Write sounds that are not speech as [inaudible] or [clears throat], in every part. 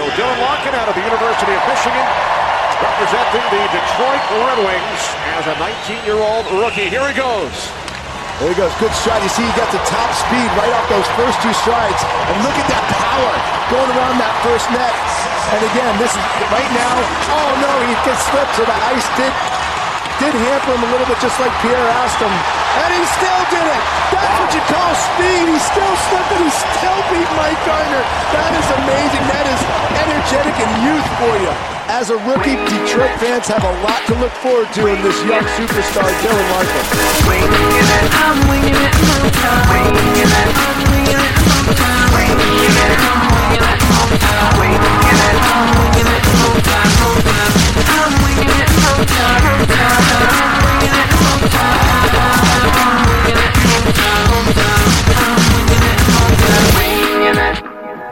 So Dylan Larkin out of the University of Michigan, representing the Detroit Red Wings as a 19-year-old rookie. Here he goes. There he goes. Good stride. You see he got the top speed right off those first two strides. And look at that power going around that first net. And again, this is right now. Oh no, he gets slipped. So the ice did did hamper him a little bit, just like Pierre asked him. And he still did it. That's what you call speed. He still slipped and he still beat Mike Gartner. That is amazing. That is energetic and youth for you. As a rookie, Detroit fans have a lot to look forward to in this young superstar, Dylan Larkin. I'm winging it,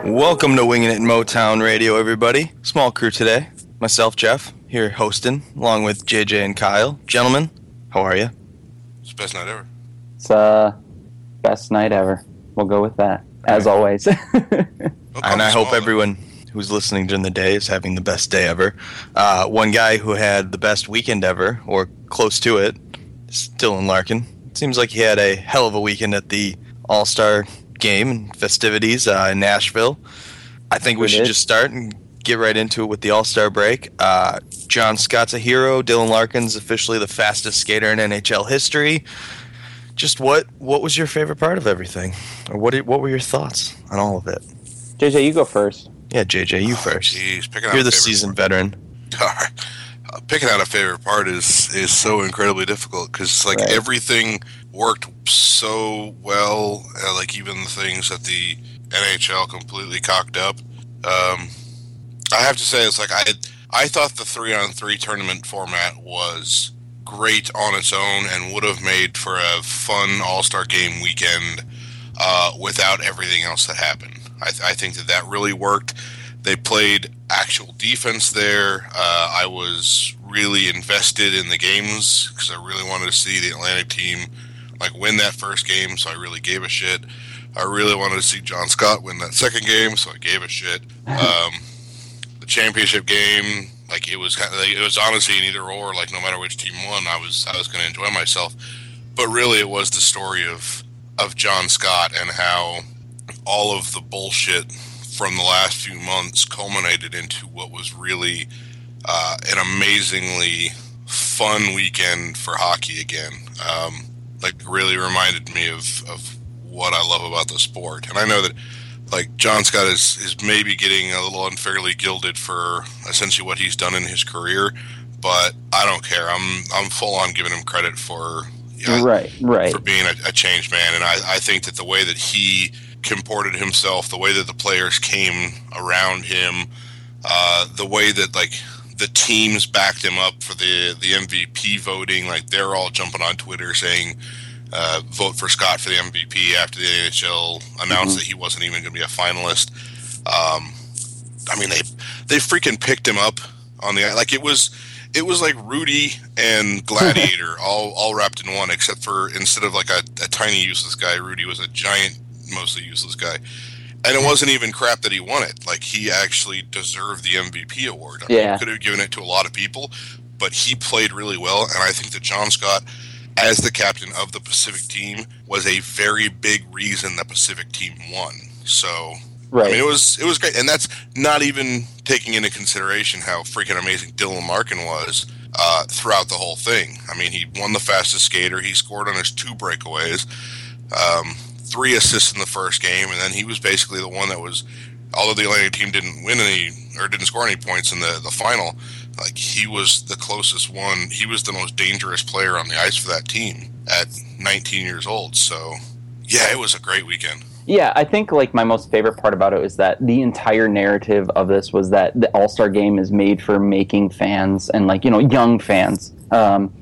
Welcome to Winging It in Motown Radio, everybody. Small crew today. Myself, Jeff, here hosting, along with JJ and Kyle. Gentlemen, how are you? It's the best night ever. It's uh best night ever. We'll go with that, as always. [laughs] and I hope everyone who's listening during the day is having the best day ever. Uh, one guy who had the best weekend ever, or close to it, is Dylan Larkin. Seems like he had a hell of a weekend at the All Star game and festivities uh, in Nashville. I think we should just start and get right into it with the All Star break. Uh, John Scott's a hero. Dylan Larkin's officially the fastest skater in NHL history. Just what what was your favorite part of everything, or what what were your thoughts on all of it? JJ, you go first. Yeah, JJ, you oh, first. Jeez, picking You're the seasoned part. veteran. [laughs] All right. Uh, picking out a favorite part is is so incredibly difficult because like right. everything worked so well. Uh, like even the things that the NHL completely cocked up. Um, I have to say, it's like I I thought the three on three tournament format was great on its own and would have made for a fun All Star game weekend uh, without everything else that happened. I, th- I, think that that really worked. They played actual defense there. Uh, I was really invested in the games because I really wanted to see the Atlantic team like win that first game, so I really gave a shit. I really wanted to see John Scott win that second game, so I gave a shit. [laughs] Um, the championship game, like it was, kind of, like, it was honestly an either or. Like no matter which team won, I was I was going to enjoy myself. But really, it was the story of of John Scott and how all of the bullshit from the last few months culminated into what was really uh, an amazingly fun weekend for hockey again. Um, like really reminded me of, of what I love about the sport. And I know that like John Scott is, is maybe getting a little unfairly gilded for essentially what he's done in his career, but I don't care. I'm I'm full on giving him credit for you know, right, right, for being a, a changed man. And I, I think that the way that he comported himself, the way that the players came around him, uh, the way that like the teams backed him up for the the MVP voting, like they're all jumping on Twitter saying. Uh, vote for Scott for the MVP after the NHL announced mm-hmm. that he wasn't even going to be a finalist. Um, I mean, they they freaking picked him up on the like it was it was like Rudy and [laughs] Gladiator all all wrapped in one, except for instead of like a, a tiny useless guy, Rudy was a giant mostly useless guy. And it wasn't even crap that he won it. Like he actually deserved the MVP award. I yeah, mean, could have given it to a lot of people, but he played really well. And I think that John Scott, as the captain of the Pacific team, was a very big reason the Pacific team won. So Right. I mean, it was it was great, and that's not even taking into consideration how freaking amazing Dylan Larkin was uh, throughout the whole thing. I mean, he won the fastest skater. He scored on his two breakaways. Um, three assists in the first game, and then he was basically the one that was, although the Atlantic team didn't win any or didn't score any points in the the final, like he was the closest one. He was the most dangerous player on the ice for that team at 19 years old. So, yeah, it was a great weekend. Yeah, I think like my most favorite part about it is that the entire narrative of this was that the All Star Game is made for making fans and like you know young fans, um,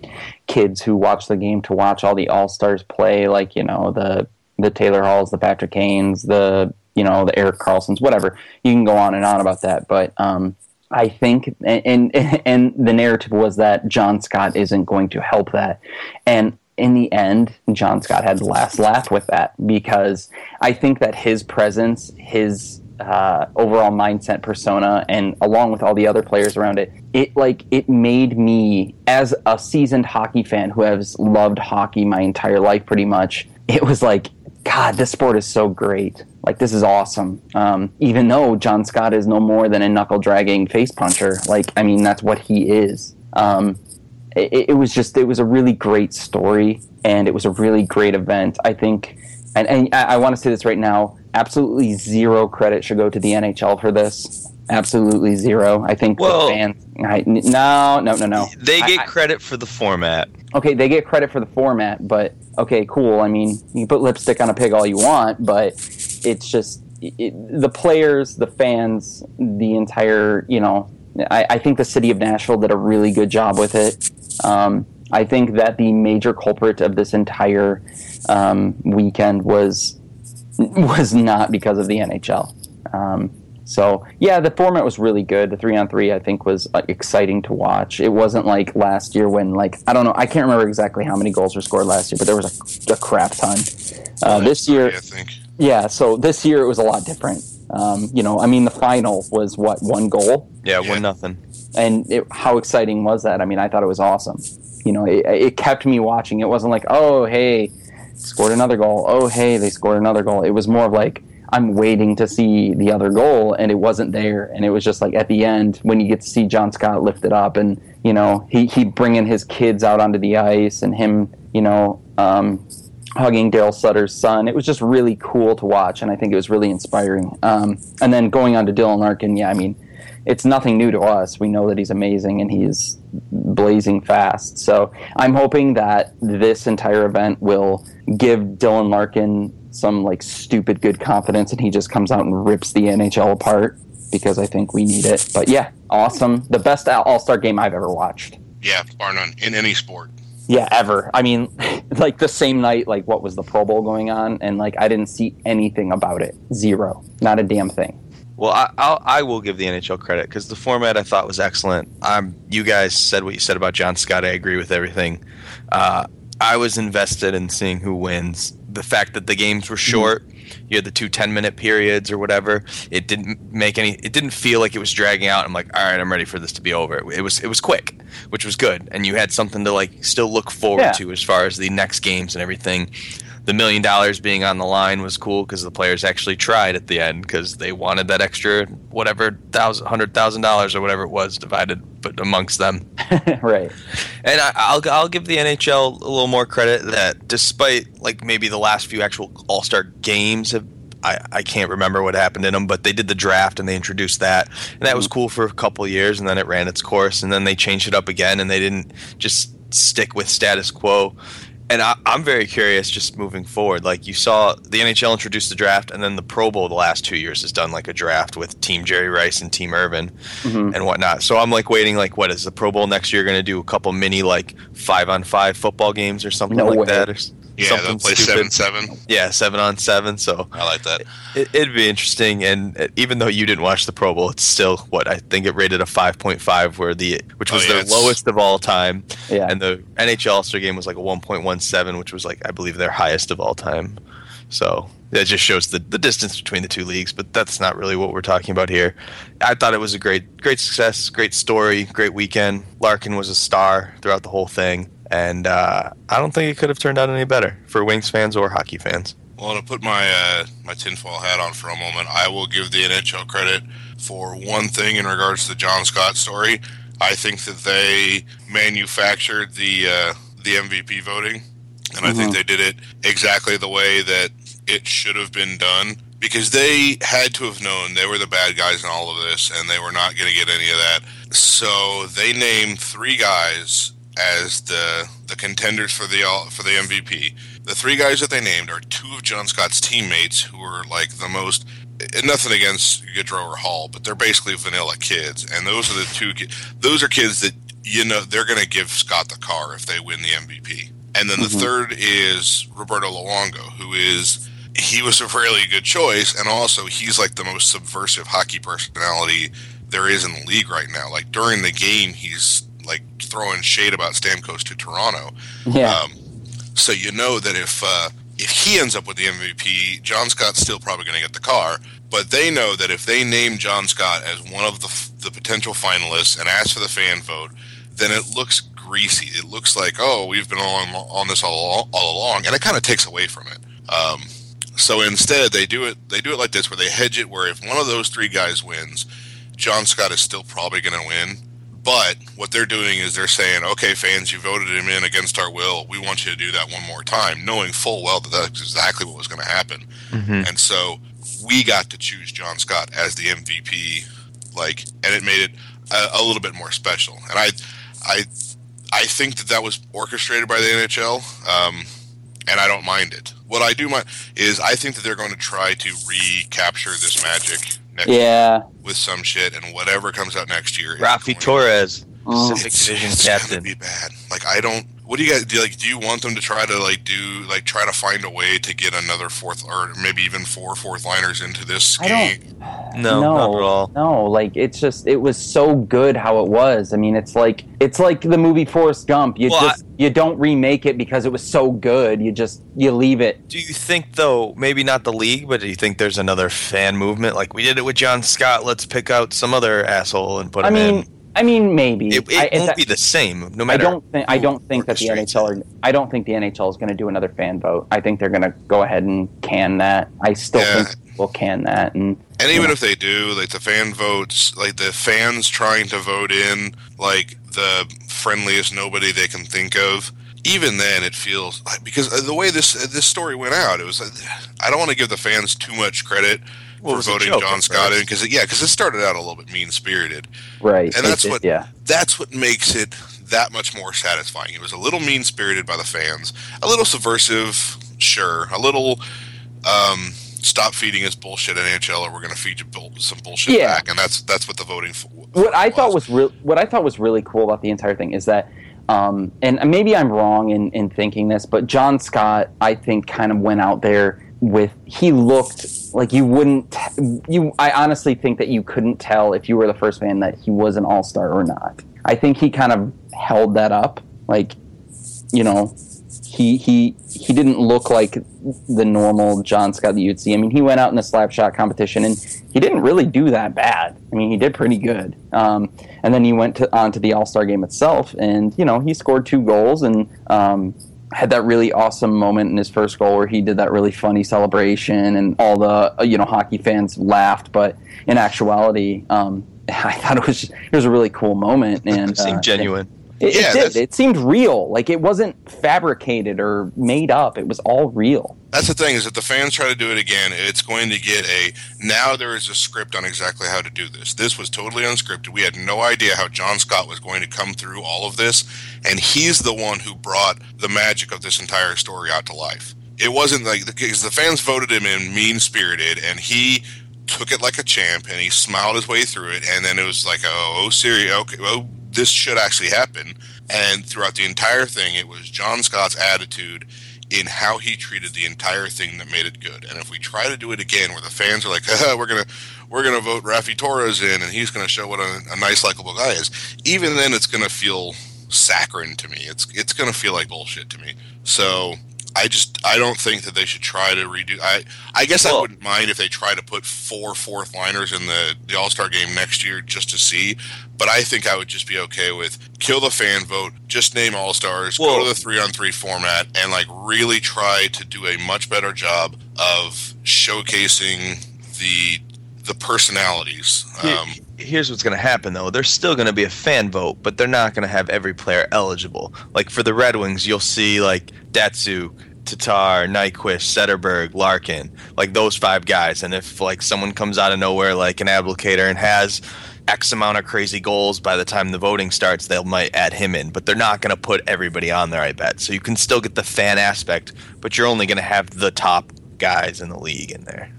kids who watch the game to watch all the All Stars play, like you know the the Taylor Halls, the Patrick Kanes, the you know the Erik Karlssons, whatever. You can go on and on about that, but um, I think and, and [laughs] and the narrative was that John Scott isn't going to help that, and in the end, John Scott had the last laugh with that because I think that his presence, his uh, overall mindset persona and along with all the other players around it it like it made me as a seasoned hockey fan who has loved hockey my entire life pretty much it was like god this sport is so great. Like this is awesome. Um, even though john scott is no more than a knuckle dragging face puncher like i mean that's what he is. Um, it, it was just it was a really great story and it was a really great event. I think and, and I, I want to say this right now absolutely zero credit should go to the NHL for this. Absolutely zero. I think well, the fans. I, no, no, no, no. They get I, credit for the format. Okay, they get credit for the format, but okay, cool. I mean, you can put lipstick on a pig all you want, but it's just it, the players, the fans, the entire. You know, I, I, think the city of Nashville did a really good job with it. Um, I think that the major culprit of this entire um, weekend was [laughs] was not because of the NHL. Um, so yeah, the format was really good. The three on three, I think, was uh, exciting to watch. It wasn't like last year when like I don't know, I can't remember exactly how many goals were scored last year, but there was a, a crap ton. Uh, this year, I think. Yeah, so this year it was a lot different. Um, you know, I mean, the final was what one goal. Yeah, yeah. one nothing. And it, how exciting was that? I mean, I thought it was awesome. You know, it, it kept me watching. It wasn't like, oh, hey, scored another goal. Oh, hey, they scored another goal. It was more of like I'm waiting to see the other goal, and it wasn't there. And it was just like at the end when you get to see John Scott lift it up, and you know he he bringing his kids out onto the ice, and him you know um, hugging Daryl Sutter's son. It was just really cool to watch, and I think it was really inspiring. Um, and then going on to Dylan Larkin, yeah, I mean it's nothing new to us. We know that he's amazing and he's blazing fast. So I'm hoping that this entire event will give Dylan Larkin some like stupid good confidence and he just comes out and rips the NHL apart because I think we need it. But yeah, awesome. The best All Star game I've ever watched. Yeah, bar none in any sport. Yeah, ever. I mean, [laughs] like the same night, like what was the Pro Bowl going on, and like I didn't see anything about it. Zero. Not a damn thing. Well, I, I'll, I will give the NHL credit because the format I thought was excellent. Um, you guys said what you said about John Scott. I agree with everything. Uh, I was invested in seeing who wins. The fact that the games were mm. short, you had the two 10 minute periods or whatever. It didn't make any. It didn't feel like it was dragging out. I'm like, all right, I'm ready for this to be over. It was it was quick, which was good, and you had something to like still look forward yeah. to as far as the next games and everything the million dollars being on the line was cool because the players actually tried at the end because they wanted that extra whatever thousand hundred thousand dollars or whatever it was divided but amongst them. [laughs] right. And I, will I'll give the NHL a little more credit that despite like maybe the last few actual All Star games have. I, I can't remember what happened in them, but they did the draft and they introduced that, and that was mm-hmm. cool for a couple years, and then it ran its course, and then they changed it up again, and they didn't just stick with status quo and I, am very curious just moving forward. Like you saw the NHL introduced the draft, and then the Pro Bowl the last two years has done like a draft with Team Jerry Rice and Team Irvin mm-hmm. and whatnot. So I'm like waiting, like, what is the Pro Bowl next year going to do? A couple mini like five on five football games or something no like way. that? Or, yeah, something they'll play stupid. seven seven. Yeah, seven on seven. So I like that. It, would be interesting, and even though you didn't watch the Pro Bowl, it's still what I think it rated a five point five, where the which was oh, yeah, the lowest of all time. Yeah, and the NHL All Star game was like a one point one seven, which was like I believe their highest of all time. So that just shows the, the distance between the two leagues, but that's not really what we're talking about here. I thought it was a great great success, great story, great weekend. Larkin was a star throughout the whole thing and uh, I don't think it could have turned out any better for Wings fans or hockey fans. Well, to put my uh, my tinfoil hat on for a moment, I will give the NHL credit for one thing in regards to the John Scott story. I think that they manufactured the uh, the MVP voting, and mm-hmm. I think mm-hmm. they did it exactly the way that it should have been done because they had to have known they were the bad guys in all of this, and they were not going to get any of that. So they named three guys as the the contenders for the for the MVP. The three guys that they named are two of John Scott's teammates who were like the most. Nothing against Gaudreau or Hall, but they're basically vanilla kids, and those are the two. Those are kids that you know they're going to give Scott the car if they win the MVP. And then the mm-hmm. third is Roberto Luongo, who is he was a really good choice, and also he's like the most subversive hockey personality there is in the league right now. Like during the game, he's like throwing shade about Stamkos to Toronto. Yeah. Um, so you know that if uh, if he ends up with the MVP, John Scott's still probably going to get the car. but they know that if they name John Scott as one of the, the potential finalists and ask for the fan vote, then it looks greasy. It looks like, oh, we've been on, on this all, all along, and it kind of takes away from it. Um, so instead, they do it. They do it like this, where they hedge it. Where if one of those three guys wins, John Scott is still probably going to win. But what they're doing is they're saying, okay, fans, you voted him in against our will. We want you to do that one more time, knowing full well that that's exactly what was going to happen. Mm-hmm. And so we got to choose John Scott as the MVP, like, and it made it a, a, little bit more special. And I, I, I think that that was orchestrated by the NHL, um, and I don't mind it. What I do mind is I think that they're going to try to recapture this magic next yeah. with some shit, and whatever comes out next year. Raffi Torres, oh. Pacific Division captain. Be bad. Like I don't what do you guys do? Like, do you want them to try to like do like try to find a way to get another fourth or maybe even four fourth liners into this game? No, no, not at all. No, like it's just it was so good how it was. I mean, it's like it's like the movie Forrest Gump. You well, just I, you don't remake it because it was so good. You just you leave it. Do you think though? Maybe not the league, but do you think there's another fan movement like we did it with John Scott? Let's pick out some other asshole and put I him mean, in. I mean, maybe it, it I, won't be the same. No matter. I don't think. I don't think that the NHL. Are, I don't think the NHL is going to do another fan vote. I think they're going to go ahead and can that. I still yeah. think we'll can that. And and even know. if they do, like the fan votes, like the fans trying to vote in, like the friendliest nobody they can think of. Even then, it feels like because uh, the way this uh, this story went out, it was. Uh, I don't want to give the fans too much credit well, for voting John Scott in because yeah, because it started out a little bit mean spirited, right? And that's it, what yeah. that's what makes it that much more satisfying. It was a little mean spirited by the fans, a little subversive, sure, a little. Um, stop feeding us bullshit NHL, or we're going to feed you bull- some bullshit yeah. back, and that's that's what the voting. For, what I was. thought was real. What I thought was really cool about the entire thing is that um, and maybe I'm wrong in, in thinking this, but John Scott, I think, kind of went out there with he looked like you wouldn't you I honestly think that you couldn't tell if you were the first man that he was an all-star or not. I think he kind of held that up like you know he he he didn't look like the normal John Scott that you'd see. I mean, he went out in the slap shot competition and he didn't really do that bad. I mean, he did pretty good. Um, and then he went to, on to the All Star game itself, and you know he scored two goals and um, had that really awesome moment in his first goal where he did that really funny celebration and all the uh, you know hockey fans laughed. But in actuality um, [laughs] I thought it was just, it was a really cool moment. And it seemed uh, genuine it, yeah, it did. It seemed real. Like it wasn't fabricated or made up. It was all real. That's the thing is that the fans try to do it again, it's going to get a now there is a script on exactly how to do this. This was totally unscripted. We had no idea how John Scott was going to come through all of this, and he's the one who brought the magic of this entire story out to life. It wasn't like because the fans voted him in mean spirited, and he took it like a champ, and he smiled his way through it, and then it was like, oh, oh, serious, okay, oh this should actually happen. And throughout the entire thing, it was John Scott's attitude in how he treated the entire thing that made it good. And if we try to do it again, where the fans are like, [laughs] "We're gonna we're gonna vote Raffi Torres in, and he's gonna show what a, a nice, likable guy is," even then, it's gonna feel saccharine to me. It's it's gonna feel like bullshit to me. So I just I don't think that they should try to redo. I I guess well, I wouldn't mind if they try to put four fourth liners in the the All Star game next year just to see. But I think I would just be okay with kill the fan vote, just name All Stars, well, go to the three on three format, and like really try to do a much better job of showcasing the the personalities. Um, Here's what's going to happen though. There's still going to be a fan vote, but they're not going to have every player eligible. Like for the Red Wings, you'll see like Datsyuk, Tatar, Nyquist, Zetterberg, Larkin, like those five guys. And if like someone comes out of nowhere, like an Abdelkader, and has X amount of crazy goals by the time the voting starts, they might add him in. But they're not going to put everybody on there, I bet. So you can still get the fan aspect, but you're only going to have the top guys in the league in there.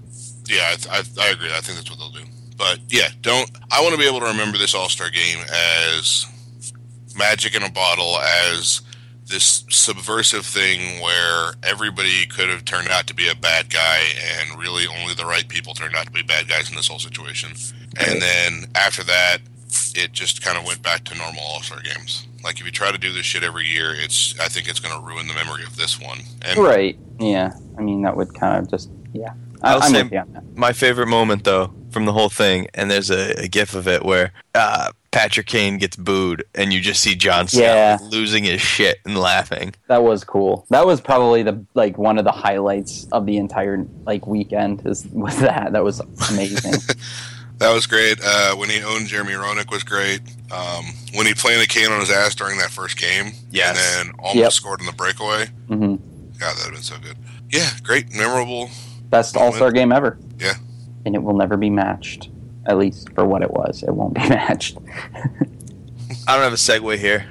Yeah, I, I, I agree. I think that's what they'll do. But yeah, don't. I want to be able to remember this All Star game as magic in a bottle, as this subversive thing where everybody could have turned out to be a bad guy and really only the right people turned out to be bad guys in this whole situation. And then after that, it just kind of went back to normal All Star games. Like if you try to do this shit every year, it's I think it's going to ruin the memory of this one. And right? Yeah. I mean that would kind of just yeah. I'll say my favorite moment though from the whole thing, and there's a, a gif of it where uh, Patrick Kane gets booed, and you just see John Scott yeah. losing his shit and laughing. That was cool. That was probably the like one of the highlights of the entire like weekend. Is [laughs] was that that was amazing. [laughs] that was great. Uh, when he owned Jeremy Roenick was great. Um, when he planted Kane on his ass during that first game, yes. and then almost yep. scored in the breakaway. Mm-hmm. God, that would have been so good. Yeah, great, memorable. Best All Star game ever. Yeah. And it will never be matched. At least for what it was, it won't be [laughs] matched. I don't have a segue here.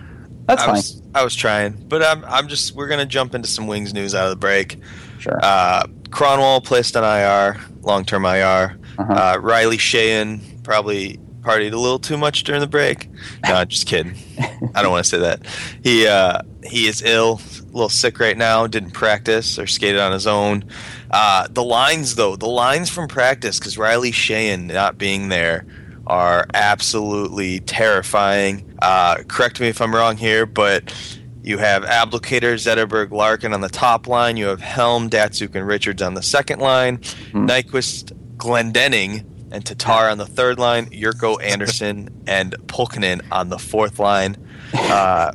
That's I fine. Was, I was trying, but I'm, I'm just. We're gonna jump into some Wings news out of the break. Sure. Uh, Kronwall placed on IR, long-term IR. Uh-huh. Uh, Riley Sheahan probably partied a little too much during the break. No, just kidding. I don't want to say that. He uh, he is ill, a little sick right now. Didn't practice or skated on his own. Uh, the lines, though, the lines from practice, because Riley Sheahan not being there are absolutely terrifying. Uh, correct me if I'm wrong here, but you have Abdelkader, Zetterberg, Larkin on the top line. You have Helm, Datsyuk, and Richards on the second line. Mm. Nyquist, Glendening, and Tatar on the third line. Jurco Andersson [laughs] and Pulkkinen on the fourth line. Uh,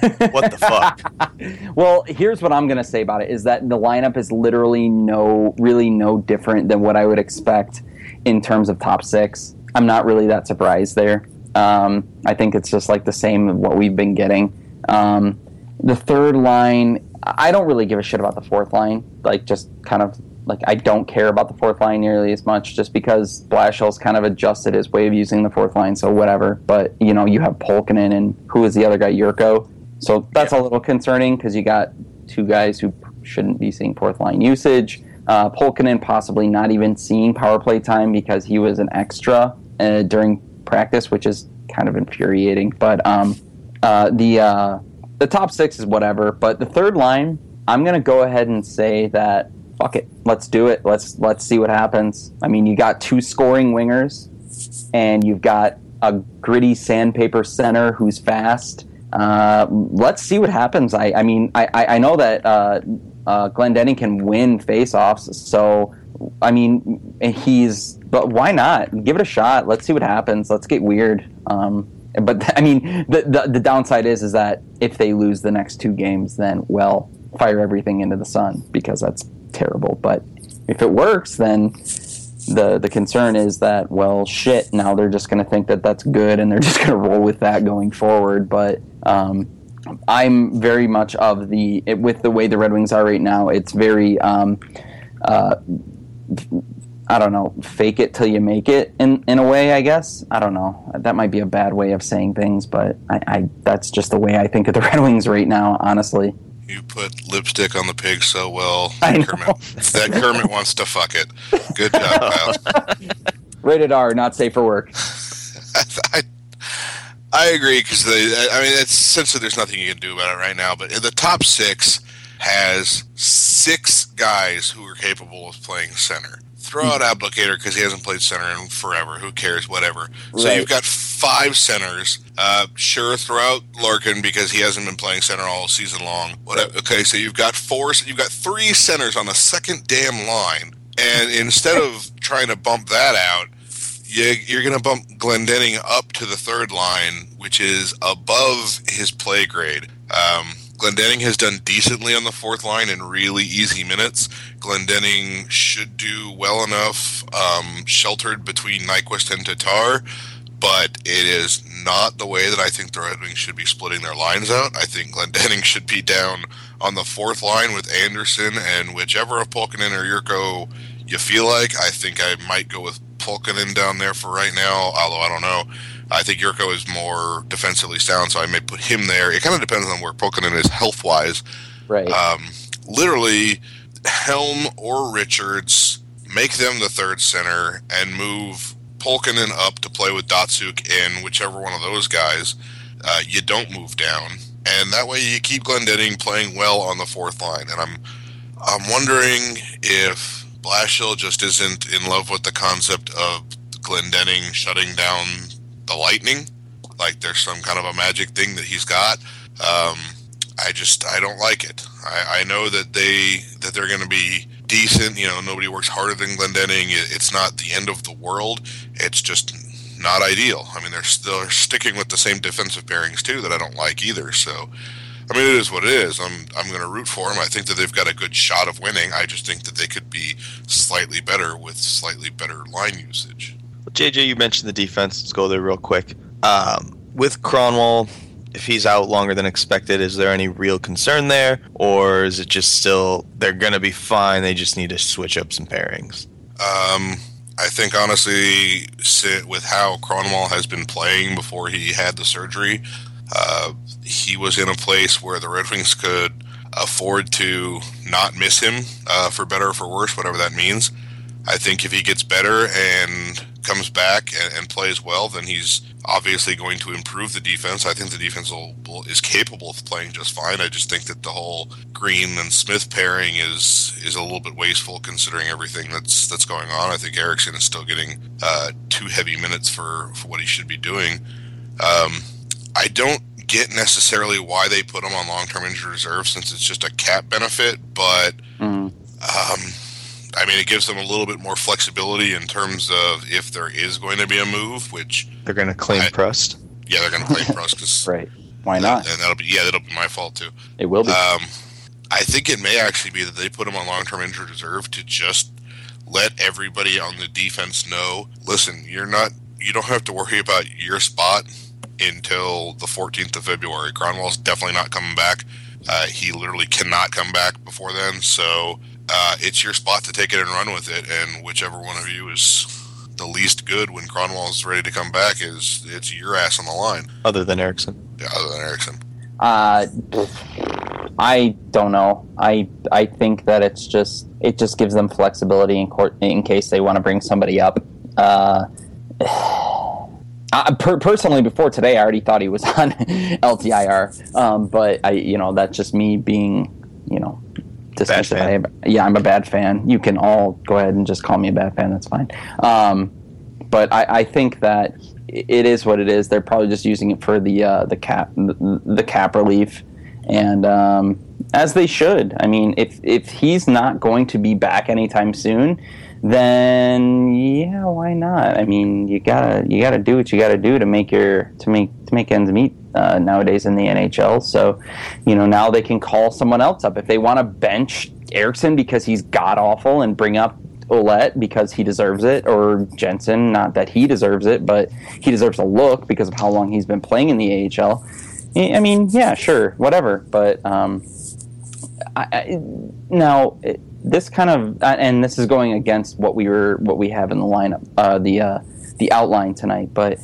what the fuck? [laughs] well, here's what I'm gonna say about it: is that the lineup is literally no, really no different than what I would expect in terms of top six. I'm not really that surprised there. Um, I think it's just like the same of what we've been getting. Um, the third line, I don't really give a shit about the fourth line. Like, just kind of like I don't care about the fourth line nearly as much, just because Blashill's kind of adjusted his way of using the fourth line. So whatever. But you know, you have Pulkkinen and who is the other guy, Jurco. So that's yeah. a little concerning because you got two guys who shouldn't be seeing fourth line usage. Uh, Pulkkinen possibly not even seeing power play time because he was an extra uh, during practice, which is kind of infuriating. But um, uh, the uh, the top six is whatever. But the third line, I'm gonna go ahead and say that fuck it, let's do it. Let's let's see what happens. I mean, you got two scoring wingers, and you've got a gritty sandpaper center who's fast uh, let's see what happens. I, I mean, I, I know that uh, uh, can win faceoffs, so I mean, he's. But why not? Give it a shot. Let's see what happens. Let's get weird. Um, but [laughs] I mean, the, the, the downside is is that if they lose the next two games, then well, fire everything into the sun because that's terrible. But if it works, then the the concern is that well shit now they're just going to think that that's good and they're [laughs] just going to roll with that going forward but um, I'm very much of the it, with the way the Red Wings are right now. It's very um, uh, I don't know, fake it till you make it in in a way. I guess I don't know. That might be a bad way of saying things, but I, I that's just the way I think of the [laughs] Red Wings right now. Honestly. You put lipstick on the pig so well. [laughs] I know. Kermit, that Kermit wants to fuck it. Good job, pal. [laughs] Rated R, not safe for work. [laughs] I, I agree because I mean, it's essentially there's nothing you can do about it right now. But the top six has six guys who are capable of playing center. Throw out hmm. Abdelkader because he hasn't played center in forever. Who cares? Whatever. Right. So you've got five centers. Uh, sure, throw out Larkin because he hasn't been playing center all season long. Whatever. Okay, so you've got four. You've got three centers on the second damn line, and instead of trying to bump that out, you're going to bump Glendening up to the third line, which is above his play grade. Um, Glendening has done decently on the fourth line in really easy minutes. Glendening should do well enough, um, sheltered between Nyquist and Tatar, but it is not the way that I think the Red Wings should be splitting their lines out. I think Glendening [laughs] should be down on the fourth line with Andersson and whichever of Pulkkinen or Jurco you feel like. I think I might go with Pulkkinen down there for right now, although I don't know. I think Jurco is more defensively sound, so I may put him there. It kind of depends on where Pulkkinen is health wise. Right. Um, literally, Helm or Richards make them the third center and move Pulkkinen up to play with Datsyuk and whichever one of those guys. Uh, you don't move down, and that way you keep Glendening playing well on the fourth line. And I'm I'm wondering if Blashill just isn't in love with the concept of Glendening shutting down the lightning. Like there's some kind of a magic thing that he's got. Um, I just I don't like it. I, I know that they that they're going to be decent. You know, nobody works harder than Glendening. It's not the end of the world. It's just not ideal. I mean, they're still sticking with the same defensive pairings too that I don't like either. So, I mean, it is what it is. I'm I'm going to root for them. I think that they've got a good shot of winning. I just think that they could be slightly better with slightly better line usage. JJ, you mentioned the defense. Let's go there real quick. Um, with Kronwall, if he's out longer than expected, is there any real concern there, or is it just still they're going to be fine? They just need to switch up some pairings. Um, I think honestly, sit with how Kronwall has been playing before he had the surgery. Uh, he was in a place where the Red Wings could afford to not miss him uh, for better or for worse, whatever that means. I think if he gets better and comes back and, and, plays well, then he's obviously going to improve the defense. I think the defense will, will, is capable of playing just fine. I just think that the whole Green and Smith pairing is is a little bit wasteful considering everything that's that's going on. I think Ericsson is still getting uh, too heavy minutes for, for what he should be doing. Um, I don't get necessarily why they put him on long term injured reserve since it's just a cap benefit, but. Mm. Um, I mean, it gives them a little bit more flexibility in terms of if there is going to be a move, which they're going to claim I, Prust. Yeah, they're going to claim [laughs] Prust because right. Why not? And that'll be yeah, that'll be my fault too. It will be. Um, I think it may actually be that they put him on long term injured reserve to just let everybody on the defense know. Listen, you're not. You don't have to worry about your spot until the 14th of February. Kronwall's definitely not coming back. Uh, he literally cannot come back before then. So uh, it's your spot to take it and run with it. And whichever one of you is the least good when Kronwall is ready to come back is it's your ass on the line. Other than Ericsson. Yeah, other than Ericsson. Uh, I don't know. I I think that it's just it just gives them flexibility in court in case they want to bring somebody up. Uh, [sighs] I, per, personally, before today, I already thought he was [laughs] on LTIR. Um, but I, you know, that's just me being, you know, dismissive. yeah, I'm a bad fan. You can all go ahead and just call me a bad fan. That's fine. Um, but I, I, think that it is what it is. They're probably just using it for the uh, the cap the, the, cap relief, and um, as they should. I mean, if if he's not going to be back anytime soon, then yeah, why not? I mean, you gotta you gotta do what you gotta do to make your to make to make ends meet uh, nowadays in the NHL. So, you know, now they can call someone else up if they want to bench Ericsson because he's god awful and bring up Ouellet because he deserves it, or Jensen, not that he deserves it, but he deserves a look because of how long he's been playing in the AHL. I mean, yeah, sure, whatever. But um, I, I, now. This kind of uh, and this is going against what we were what we have in the lineup uh, the uh, the outline tonight. But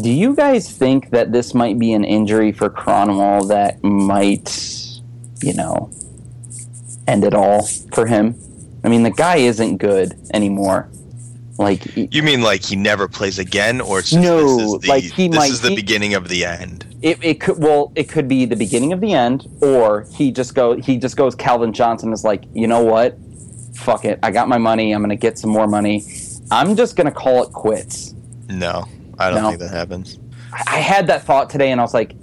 do you guys think that this might be an injury for Kronwall that might you know end it all for him? I mean, the guy isn't good anymore. Like you mean like he never plays again, or it's just, no, this is the, like he this might, is the he, beginning of the end. It, it could well, it could be the beginning of the end, or he just go he just goes Calvin Johnson is like, you know what, fuck it. I got my money. I'm going to get some more money. I'm just going to call it quits. No, I don't no. think that happens. I had that thought today, and I was like,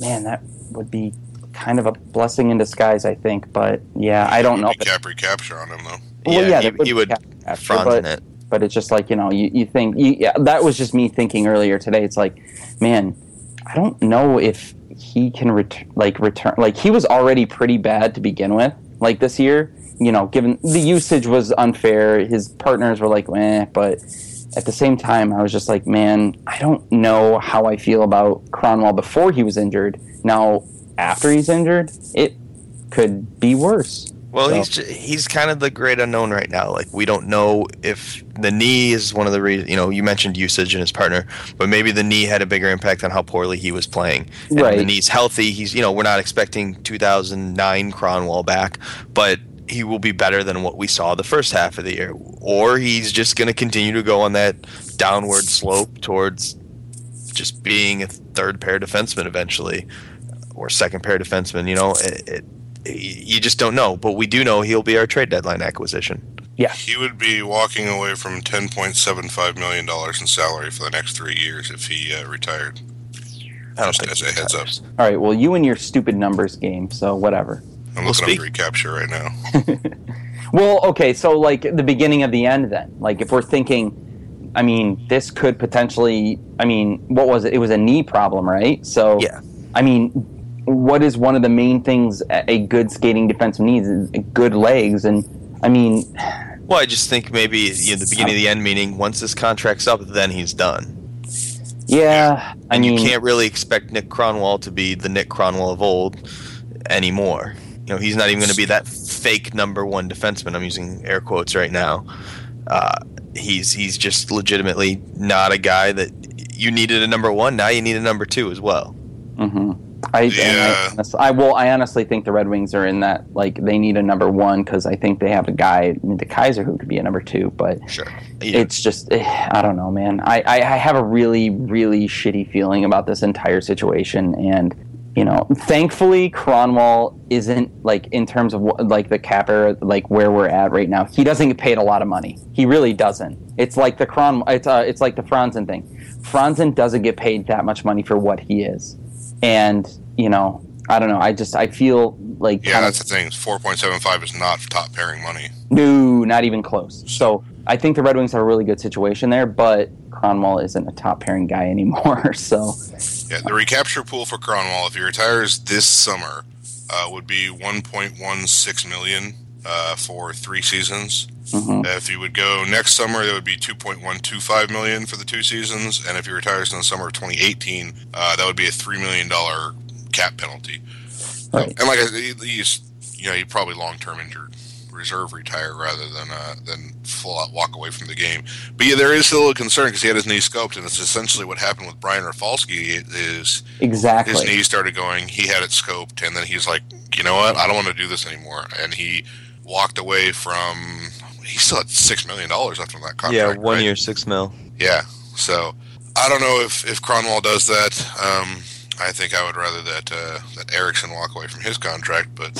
man, that would be kind of a blessing in disguise, I think. But yeah, I don't know. Cap recapture on him though. Well, yeah, yeah he, he would front but, it. But it's just like you know, you, you think you, yeah, that was just me thinking earlier today. It's like, man, I don't know if he can ret- like return. Like he was already pretty bad to begin with, like this year you know, given the usage was unfair, his partners were like, eh, but at the same time, I was just like, man, I don't know how I feel about Kronwall before he was injured. Now, after he's injured, it could be worse. Well, so. he's he's kind of the great unknown right now. Like we don't know if the knee is one of the reasons. You know, you mentioned usage and his partner, but maybe the knee had a bigger impact on how poorly he was playing. And right. the knee's healthy. He's you know we're not expecting 2009 Kronwall back, but he will be better than what we saw the first half of the year, or he's just going to continue to go on that downward slope towards just being a third pair defenseman eventually, or second pair defenseman. You know, it, it, you just don't know, but we do know he'll be our trade deadline acquisition. Yeah, he would be walking away from ten point seven five million dollars in salary for the next three years if he uh, retired. I don't just as a heads up. All right, well, you and your stupid numbers game, so whatever. I'm looking speak- up recapture right now. [laughs] Well, okay, so like the beginning of the end, then, like if we're thinking. I mean, this could potentially. I mean, what was it? It was a knee problem, right? So, Yeah. I mean, what is one of the main things a a good skating defenseman needs? Is good legs, and I mean, [sighs] Well, I just think maybe you know, the beginning of the end, meaning once this contract's up, then he's done. yeah, I And mean, you can't really expect Nick Kronwall to be the Nick Kronwall of old anymore. You know, he's not even going to be that fake number one defenseman. I'm using air quotes right now. Uh, he's he's just legitimately not a guy that you needed a number one. Now you need a number two as well. hmm I, Yeah. I, honest- I will. I honestly think the Red Wings are in that like they need a number one because I think they have a guy, DeKeyser, who could be a number two. But Sure. it's just eh, I don't know, man. I, I I have a really really shitty feeling about this entire situation, and you know, thankfully Kronwall isn't like in terms of like the capper like where we're at right now. He doesn't get paid a lot of money. He really doesn't. It's like the Cron. It's uh, it's like the Franzen thing. Franzen doesn't get paid that much money for what he is, and you know. I don't know. I just I feel like Yeah, kind of- that's the thing. Four point seven five is not top pairing money. no, not even close. So I think the Red Wings have a really good situation there, but Kronwall isn't a top pairing guy anymore. [laughs] So Yeah, the recapture pool for Kronwall, if he retires this summer, uh, would be one point one six million uh, for three seasons. mhm. If he would go next summer, that would be two point one two five million for the two seasons. And if he retires in the summer of twenty eighteen, uh, that would be a three million dollar cap penalty. Right. And like I said, he- he's you know he probably long term injured reserve retire rather than uh, than full out walk away from the game. But yeah, there is still a concern because he had his knee scoped, and it's essentially what happened with Brian Rafalski. Is exactly his knee started going, he had it scoped, and then he's like, you know what, I don't want to do this anymore, and he walked away from. He still had six million dollars left on that contract. yeah, one right? year, six mil. Yeah. So I don't know if if Kronwall does that. Um, I think I would rather that uh, that Ericsson walk away from his contract, but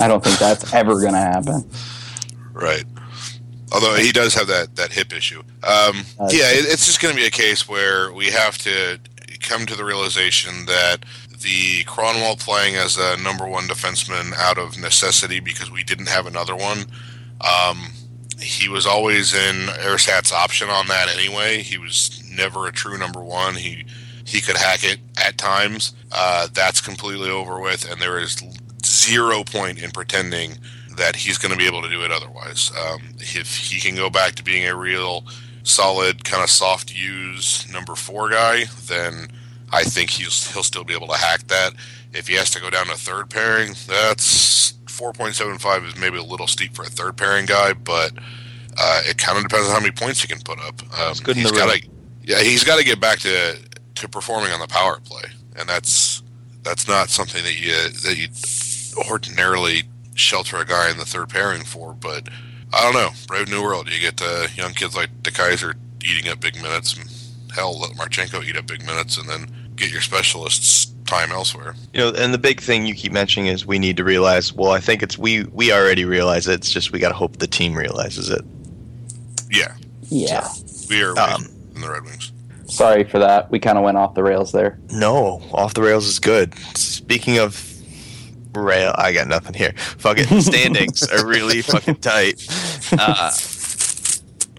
I don't think that's ever going to happen. right. Although he does have that, that hip issue. Um, Uh, yeah, it, it's just going to be a case where we have to come to the realization that the Kronwall playing as a number one defenseman out of necessity because we didn't have another one. Um, he was always in ersatz option on that anyway. He was never a true number one. He he could hack it at times. Uh, that's completely over with, and there is zero point in pretending that he's going to be able to do it otherwise. Um, if he can go back to being a real solid, kind of soft use number four guy, then I think he's he'll still be able to hack that. If he has to go down to third pairing, that's 4.75 is maybe a little steep for a third pairing guy, but uh, it kind of depends on how many points he can put up. Um, good he's the gotta, yeah, he's got to get back to to performing on the power play, and that's that's not something that you that you ordinarily shelter a guy in the third pairing for. But I don't know, brave new world. You get uh, young kids like DeKeyser eating up big minutes. And hell, let Marchenko eat up big minutes, and then get your specialists time elsewhere. You know, and the big thing you keep mentioning is we need to realize. Well, I think it's we we already realize it. It's just we got to hope the team realizes it. Yeah, Yeah. we are Um, in the Red Wings. Sorry for that. We kind of went off the rails there. No, off the rails is good. Speaking of rail, I got nothing here. Fucking [laughs] standings are really fucking tight. Uh,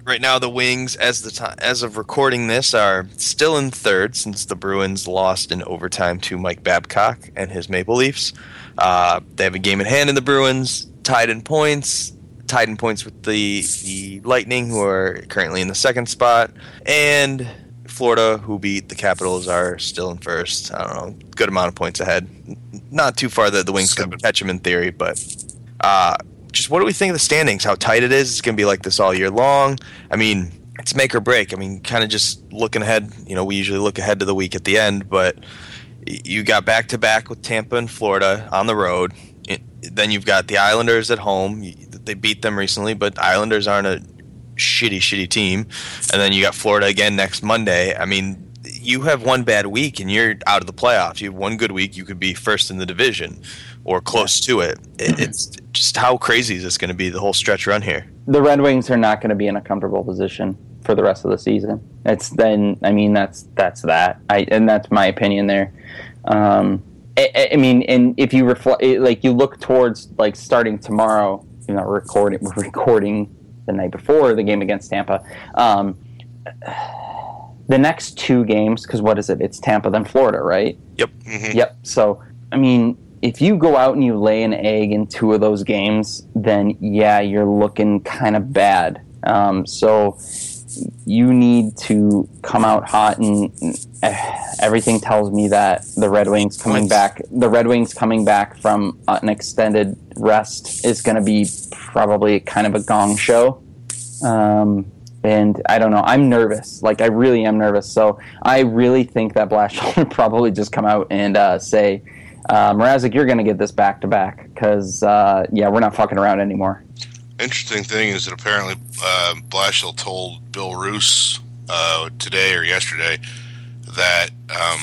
right now, the Wings, as the time as of recording this, are still in third since the Bruins lost in overtime to Mike Babcock and his Maple Leafs. Uh, they have a game in hand in the Bruins, tied in points. Tied in points with the the Lightning, who are currently in the second spot, and Florida, who beat the Capitals, are still in first. I don't know, good amount of points ahead. Not too far that the Wings could catch them in theory, but uh, just what do we think of the standings? How tight it is? It's going to be like this all year long. I mean, it's make or break. I mean, kind of just looking ahead. You know, we usually look ahead to the week at the end, but you got back to back with Tampa and Florida on the road. It, then you've got the Islanders at home. They beat them recently, but Islanders aren't a shitty, shitty team. And then you got Florida again next Monday. I mean, you have one bad week and you're out of the playoffs. You have one good week, you could be first in the division or close to it. it it's just how crazy is this going to be the whole stretch run here? The Red Wings are not going to be in a comfortable position for the rest of the season. It's then. I mean, that's that's that. I and that's my opinion there. Um, I, I- I mean, and if you reflect, like you look towards like starting tomorrow, you know, recording we're [laughs] recording the night before the game against Tampa. Um, the next two games, because what is it? It's Tampa then Florida, right? Yep. Mm-hmm. Yep. So I mean, if you go out and you lay an egg in two of those games, then yeah, you're looking kind of bad. Um, so you need to come out hot, and uh, everything tells me that the Red Wings coming back, the Red Wings coming back from an extended rest is going to be probably kind of a gong show. Um, and I don't know. I'm nervous. Like I really am nervous. So I really think that Blashill [laughs] would probably just come out and uh, say, uh, Mrazek, you're going to get this back to back because uh, yeah, we're not fucking around anymore. Interesting thing is that apparently uh, Blashill told Bill Roose uh, today or yesterday that um,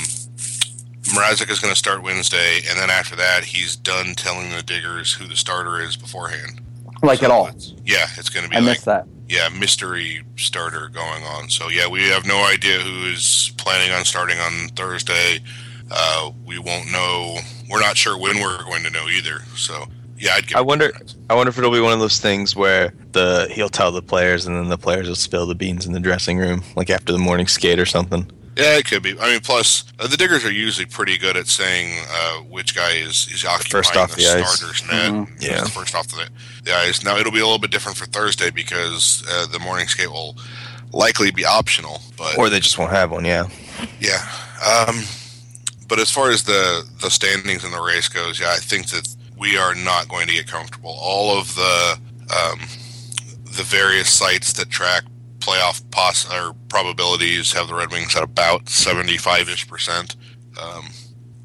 Mrazek is going to start Wednesday, and then after that, he's done telling the Diggers who the starter is beforehand. Like So at all. it's- Yeah, it's going to be I like missed that. yeah mystery starter going on. So yeah, we have no idea who is planning on starting on Thursday. Uh, we won't know. We're not sure when we're going to know either. So yeah, I'd give. I wonder. I wonder if it'll be one of those things where the he'll tell the players, and then the players will spill the beans in the dressing room, like after the morning skate or something. Yeah, it could be. I mean, plus uh, the diggers are usually pretty good at saying uh, which guy is is occupying first off the, the ice. starter's net. Mhm. Yeah. the first off the, the ice. Now it'll be a little bit different for Thursday because uh, the morning skate will likely be optional. But Or they just won't have one. Yeah. yeah, um, but as far as the the standings in the race goes, yeah, I think that we are not going to get comfortable. All of the um, the various sites that track playoff poss- or probabilities have the Red Wings at about seventy five ish percent. Um,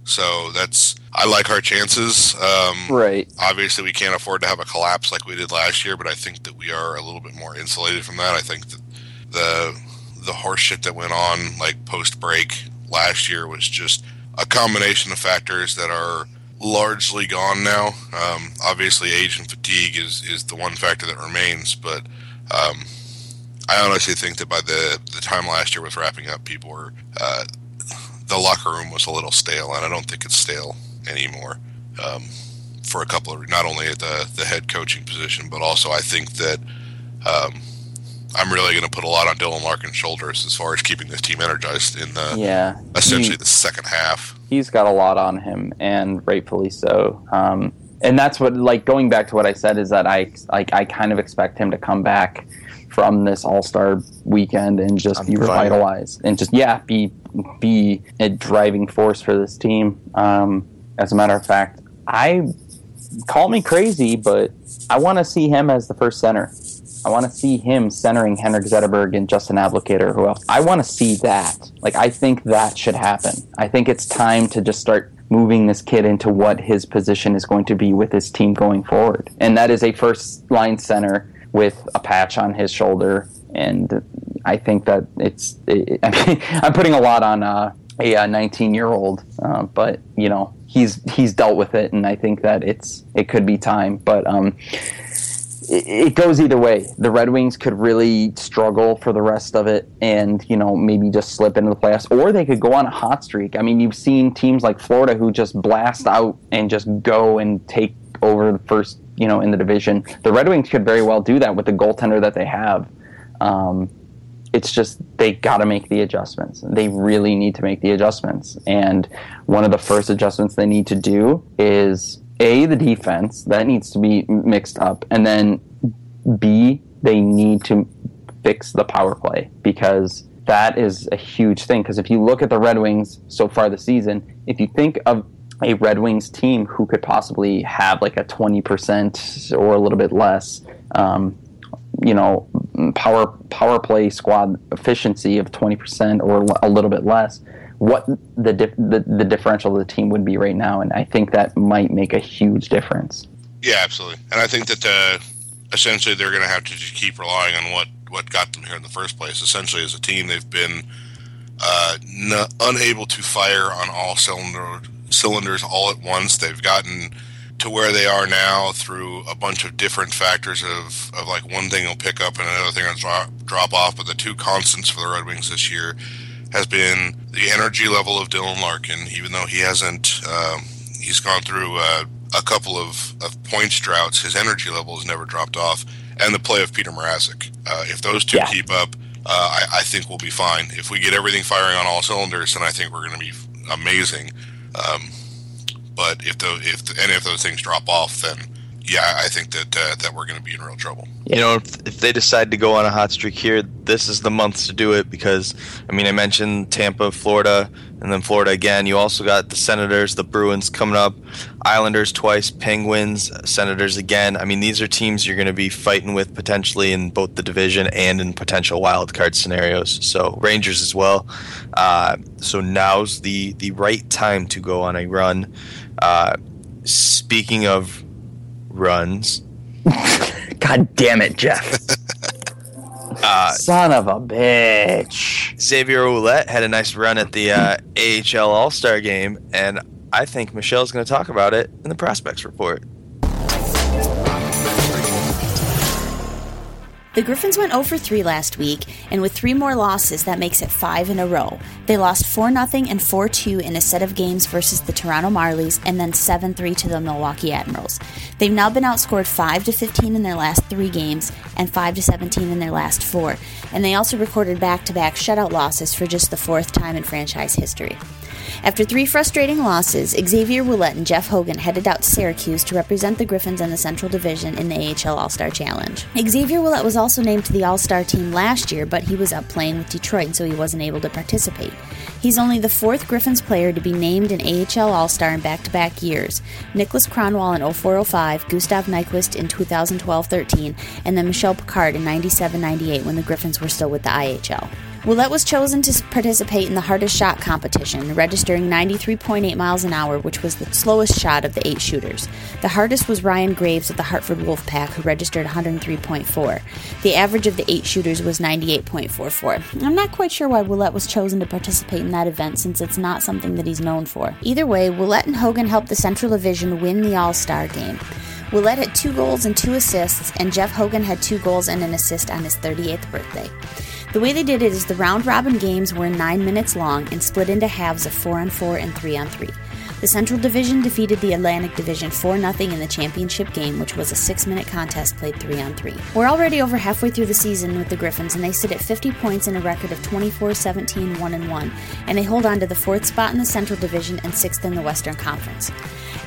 so that's I like our chances. Um, Right. obviously we can't afford to have a collapse like we did last year, but I think that we are a little bit more insulated from that. I think that the the horse shit that went on like post break last year was just a combination of factors that are largely gone now. Um, obviously, age and fatigue is is the one factor that remains, but um, I honestly think that by the the time last year was wrapping up, people were uh, the locker room was a little stale, and I don't think it's stale anymore. Um, for a couple of not only at the the head coaching position, but also I think that um, I'm really going to put a lot on Dylan Larkin's shoulders as far as keeping this team energized in the Yeah. essentially He- the second half. He's got a lot on him, and rightfully so. Um, and that's what, like, going back to what I said, is that I like I kind of expect him to come back from this All Star weekend and just I'm be revitalized and just yeah, be be a driving force for this team. Um, as a matter of fact, I call me crazy, but I want to see him as the first center. I want to see him centering Henrik Zetterberg and Justin Abdelkader. Who else? I want to see that. Like, I think that should happen. I think it's time to just start moving this kid into what his position is going to be with his team going forward. And that is a first line center with a patch on his shoulder. And I think that it's. It, [laughs] I mean, I'm putting a lot on uh, a 19 year old, uh, but you know he's he's dealt with it, and I think that it's it could be time. But um, it goes either way. The Red Wings could really struggle for the rest of it, and you know maybe just slip into the playoffs, or they could go on a hot streak. I mean, you've seen teams like Florida who just blast out and just go and take over the first, you know, in the division. The Red Wings could very well do that with the goaltender that they have. Um, it's just they got to make the adjustments. They really need to make the adjustments. And one of the first adjustments they need to do is A, the defense. That needs to be mixed up. And then B, they need to fix the power play because that is a huge thing. Because if you look at the Red Wings so far this season, if you think of a Red Wings team who could possibly have like a 20% or a little bit less, um, you know, power power play squad efficiency of 20% or a little bit less, what the, dif- the the differential of the team would be right now, and I think that might make a huge difference. Yeah, absolutely. And I think that uh, essentially they're going to have to just keep relying on what, what got them here in the first place. Essentially, as a team, they've been uh, n- unable to fire on all cylinder cylinders all at once. They've gotten to where they are now through a bunch of different factors of, of like one thing will pick up and another thing will drop, drop off. But the two constants for the Red Wings this year has been the energy level of Dylan Larkin, even though he hasn't, um, he's gone through uh, a couple of, of points droughts, his energy level has never dropped off, and the play of Peter Mrazek. Uh, if those two yeah. keep up, uh, I, I, think we'll be fine. If we get everything firing on all cylinders, then I think we're going to be amazing. Um, but if the if the, and if those things drop off, then yeah, I think that uh, that we're going to be in real trouble. You know, if, if they decide to go on a hot streak here, this is the month to do it because I mean, I mentioned Tampa, Florida, and then Florida again. You also got the Senators, the Bruins coming up, Islanders twice, Penguins, Senators again. I mean, these are teams you're going to be fighting with potentially in both the division and in potential wild card scenarios. So Rangers as well. Uh, so now's the the right time to go on a run. Uh, speaking of runs. [laughs] God damn it, Jeff. [laughs] Uh, Son of a bitch. Xavier Ouellet had a nice run at the uh, AHL All Star game, and I think Michelle's going to talk about it in the prospects report. The Griffins went 0 for 3 last week, and with three more losses, that makes it five in a row. They lost 4 0 and 4 2 in a set of games versus the Toronto Marlies, and then 7 3 to the Milwaukee Admirals. They've now been outscored 5 to 15 in their last three games, and 5 to 17 in their last four, and they also recorded back to back shutout losses for just the fourth time in franchise history. After three frustrating losses, Xavier Ouellet and Jeff Hoggan headed out to Syracuse to represent the Griffins in the Central Division in the AHL All Star Challenge. Xavier Ouellet was also named to the All Star team last year, but he was up playing with Detroit, so he wasn't able to participate. He's only the fourth Griffins player to be named an AHL All Star in back to back years Nicholas Kronwall in 0405, Gustav Nyquist in 2012 13, and then Michel Picard in 97 98 when the Griffins were still with the IHL. Ouellet was chosen to participate in the hardest shot competition, registering 93.8 miles an hour, which was the slowest shot of the eight shooters. The hardest was Ryan Graves of the Hartford Wolfpack, who registered 103.4. The average of the eight shooters was 98.44. I'm not quite sure why Ouellet was chosen to participate in that event since it's not something that he's known for. Either way, Ouellet and Hoggan helped the Central Division win the All Star game. Ouellet had two goals and two assists, and Jeff Hoggan had two goals and an assist on his 38th birthday. The way they did it is the round robin games were nine minutes long and split into halves of 4 on 4 and 3 on 3. The Central Division defeated the Atlantic Division 4 0 in the championship game, which was a six minute contest played 3 on 3. We're already over halfway through the season with the Griffins, and they sit at 50 points and a record of 24 17 1 1, and they hold on to the fourth spot in the Central Division and sixth in the Western Conference.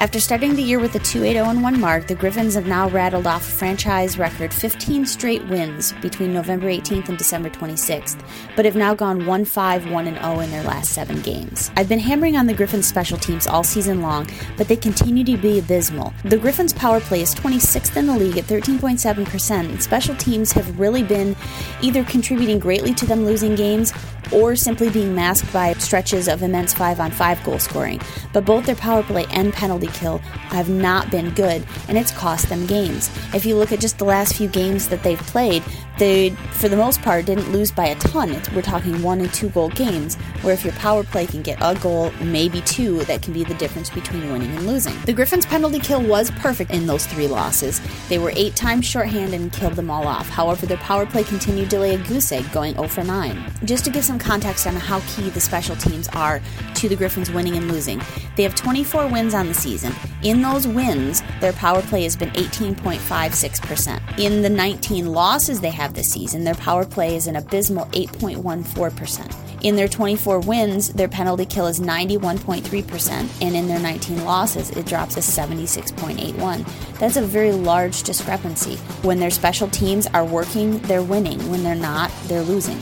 After starting the year with a 2 8 0 1 mark, the Griffins have now rattled off a franchise record 15 straight wins between November 18th and December 26th, but have now gone 1 5 1 0 in their last seven games. I've been hammering on the Griffins' special teams all season long, but they continue to be abysmal. The Griffins' power play is 26th in the league at 13.7%, and special teams have really been either contributing greatly to them losing games or simply being masked by stretches of immense 5 on 5 goal scoring. But both their power play and penalty kill have not been good, and it's cost them games. If you look at just the last few games that they've played, they, for the most part, didn't lose by a ton. It's, we're talking one and two goal games, where if your power play can get a goal, maybe two, that can be the difference between winning and losing. The Griffins' penalty kill was perfect in those three losses. They were eight times shorthanded and killed them all off. However, their power play continued to lay a goose egg, going 0 for 9. Just to give some context on how key the special teams are to the Griffins winning and losing, they have 24 wins on the season. In those wins, their power play has been 18.56%. In the 19 losses they have this season, their power play is an abysmal 8.14%. In their 24 wins, their penalty kill is 91.3%, and in their 19 losses, it drops to 76.81. That's a very large discrepancy. When their special teams are working, they're winning. When they're not, they're losing.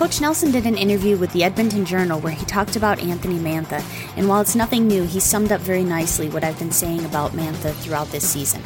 Coach Nelson did an interview with the Edmonton Journal where he talked about Anthony Mantha, and while it's nothing new, he summed up very nicely what I've been saying about Mantha throughout this season.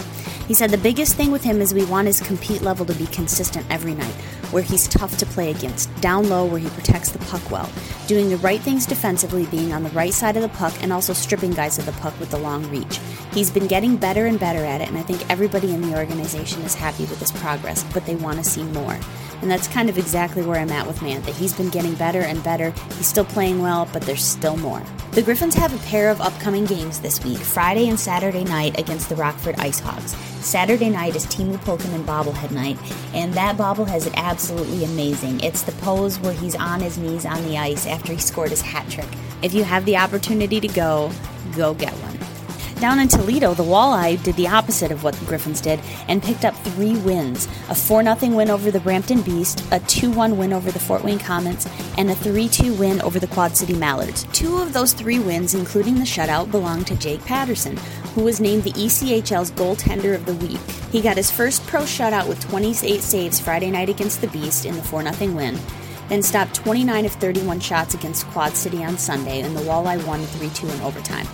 He said the biggest thing with him is we want his compete level to be consistent every night, where he's tough to play against, down low where he protects the puck well, doing the right things defensively, being on the right side of the puck, and also stripping guys of the puck with the long reach. He's been getting better and better at it, and I think everybody in the organization is happy with his progress, but they want to see more. And that's kind of exactly where I'm at with Mantha. He's been getting better and better. He's still playing well, but there's still more. The Griffins have a pair of upcoming games this week, Friday and Saturday night against the Rockford Ice Hogs. Saturday night is Teemu Pulkkinen bobblehead night, and that bobblehead is absolutely amazing. It's the pose where he's on his knees on the ice after he scored his hat trick. If you have the opportunity to go, go get one. Down in Toledo, the Walleye did the opposite of what the Griffins did and picked up three wins a 4 0 win over the Brampton Beast, a 2 1 win over the Fort Wayne Komets, and a 3 2 win over the Quad City Mallards. Two of those three wins, including the shutout, belong to Jake Paterson, who was named the ECHL's goaltender of the week. He got his first pro shutout with 28 saves Friday night against the Beast in the 4 0 win then stopped 29 of 31 shots against Quad City on Sunday, and the Walleye won 3 2 in overtime.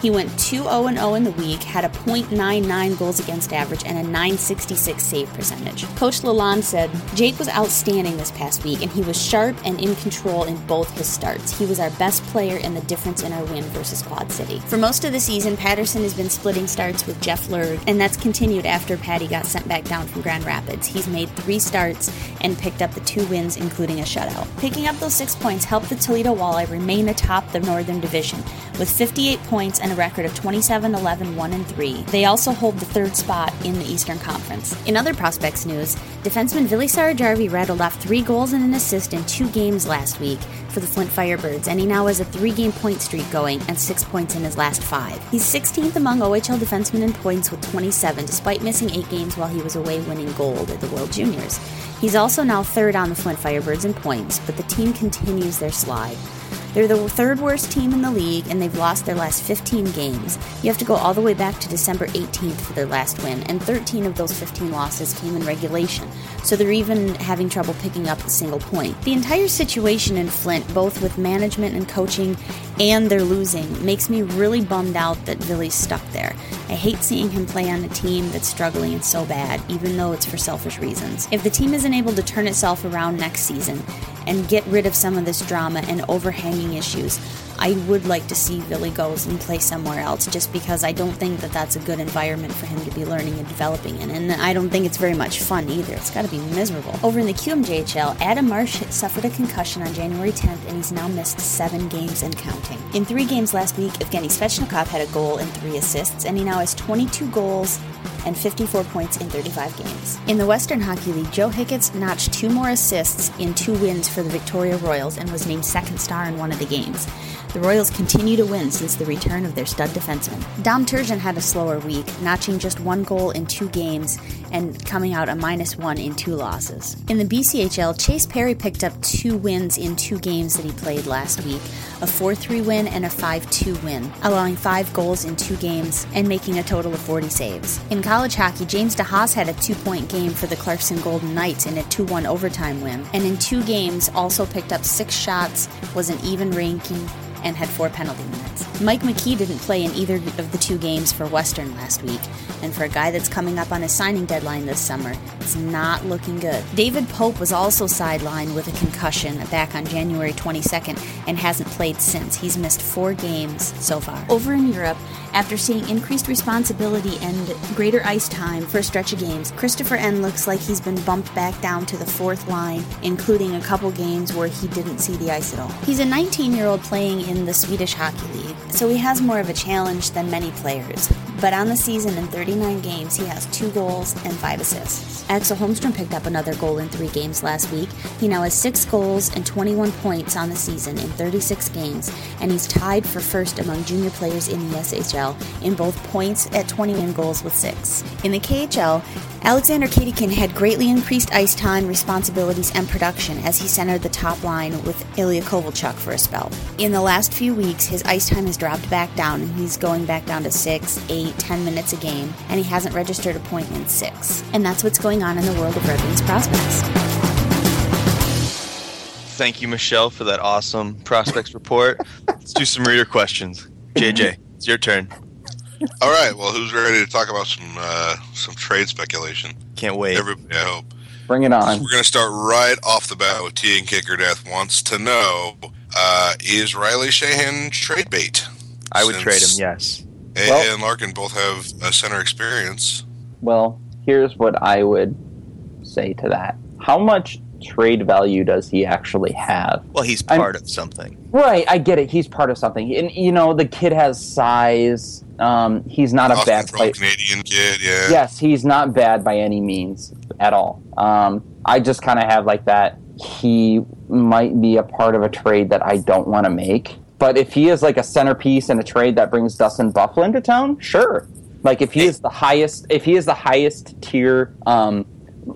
He went 2 0 0 in the week, had a .99 goals against average, and a 966 save percentage. Coach Lalonde said, Jake was outstanding this past week, and he was sharp and in control in both his starts. He was our best player and the difference in our win versus Quad City. For most of the season, Paterson has been splitting starts with Jeff Lerg, and that's continued after Patty got sent back down from Grand Rapids. He's made three starts and picked up the two wins, including a shutout. Picking up those six points helped the Toledo Walleye remain atop the Northern Division with 58 points and a record of 27 11 1 and 3. They also hold the third spot in the Eastern Conference. In other prospects news, defenseman Vili Saarijarvi rattled off three goals and an assist in two games last week for the Flint Firebirds, and he now has a three game point streak going and six points in his last five. He's 16th among OHL defensemen in points with 27, despite missing eight games while he was away winning gold at the World Juniors. He's also now third on the Flint Firebirds in points, but the team continues their slide. They're the third worst team in the league, and they've lost their last 15 games. You have to go all the way back to December 18th for their last win, and 13 of those 15 losses came in regulation, so they're even having trouble picking up a single point. The entire situation in Flint, both with management and coaching, and their losing, makes me really bummed out that Billy's stuck there. I hate seeing him play on a team that's struggling and so bad, even though it's for selfish reasons. If the team isn't able to turn itself around next season and get rid of some of this drama and issues, I would like to see Vili goes and play somewhere else just because I don't think that that's a good environment for him to be learning and developing in. And I don't think it's very much fun either. It's got to be miserable. Over in the QMJHL, Adam Marsh suffered a concussion on January 10th and he's now missed seven games and counting. In three games last week, Evgeny Svechnikov had a goal and three assists, and he now has 22 goals and 54 points in 35 games. In the Western Hockey League, Joe Hicketts notched two more assists in two wins for the Victoria Royals and was named second star in one of the games. The Royals continue to win since the return of their stud defenseman. Dom Turgeon had a slower week, notching just one goal in two games and coming out a minus one in two losses. In the BCHL, Chase Perry picked up two wins in two games that he played last week a 4 3 win and a 5 2 win, allowing five goals in two games and making a total of 40 saves. In college hockey, James DeHaas had a two point game for the Clarkson Golden Knights in a 2 1 overtime win, and in two games also picked up six shots, was an even ranking, and had four penalty minutes. Mike McKee didn't play in either of the two games for Western last week, and for a guy that's coming up on his signing deadline this summer, it's not looking good. David Pope was also sidelined with a concussion back on January 22nd and hasn't played since. He's missed four games so far. Over in Europe, after seeing increased responsibility and greater ice time for stretch of games, Christoffer Ehn looks like he's been bumped back down to the fourth line, including a couple games where he didn't see the ice at all. He's a 19 year old playing in the Swedish Hockey League, so he has more of a challenge than many players. But on the season, in 39 games, he has two goals and five assists. Axel Holmstrom picked up another goal in three games last week. He now has six goals and 21 points on the season in 36 games, and he's tied for first among junior players in the SHL in both points at 21 goals with six. In the KHL, Alexander Kadeykin had greatly increased ice time, responsibilities, and production as he centered the top line with Ilya Kovalchuk for a spell. In the last few weeks, his ice time has dropped back down, and he's going back down to six, eight, ten minutes a game, and he hasn't registered a point in six. And that's what's going on in the world of Red Wings prospects. Thank you, Michelle, for that awesome prospects report. Let's do some reader questions. JJ, [laughs] it's your turn. All right. Well, who's ready to talk about some uh, some trade speculation? Can't wait. Everybody, I hope. Bring it on. We're going to start right off the bat with T and Kicker Death wants to know: uh, Is Riley Sheahan trade bait? I would Since trade him. Yes. A Well- and Larkin both have a center experience. Well, here's what I would say to that. How much trade value does he actually have? Well, he's I'm- part of something. Right, I get it. He's part of something. And, you know, the kid has size. Um, he's not a bad player. Canadian kid. Yeah. Yes, he's not bad by any means at all. Um, I just kind of have like that. He might be a part of a trade that I don't want to make. But if he is like a centerpiece in a trade that brings Dustin Byfuglien to town, sure. Like if he is the highest, if he is the highest tier, um,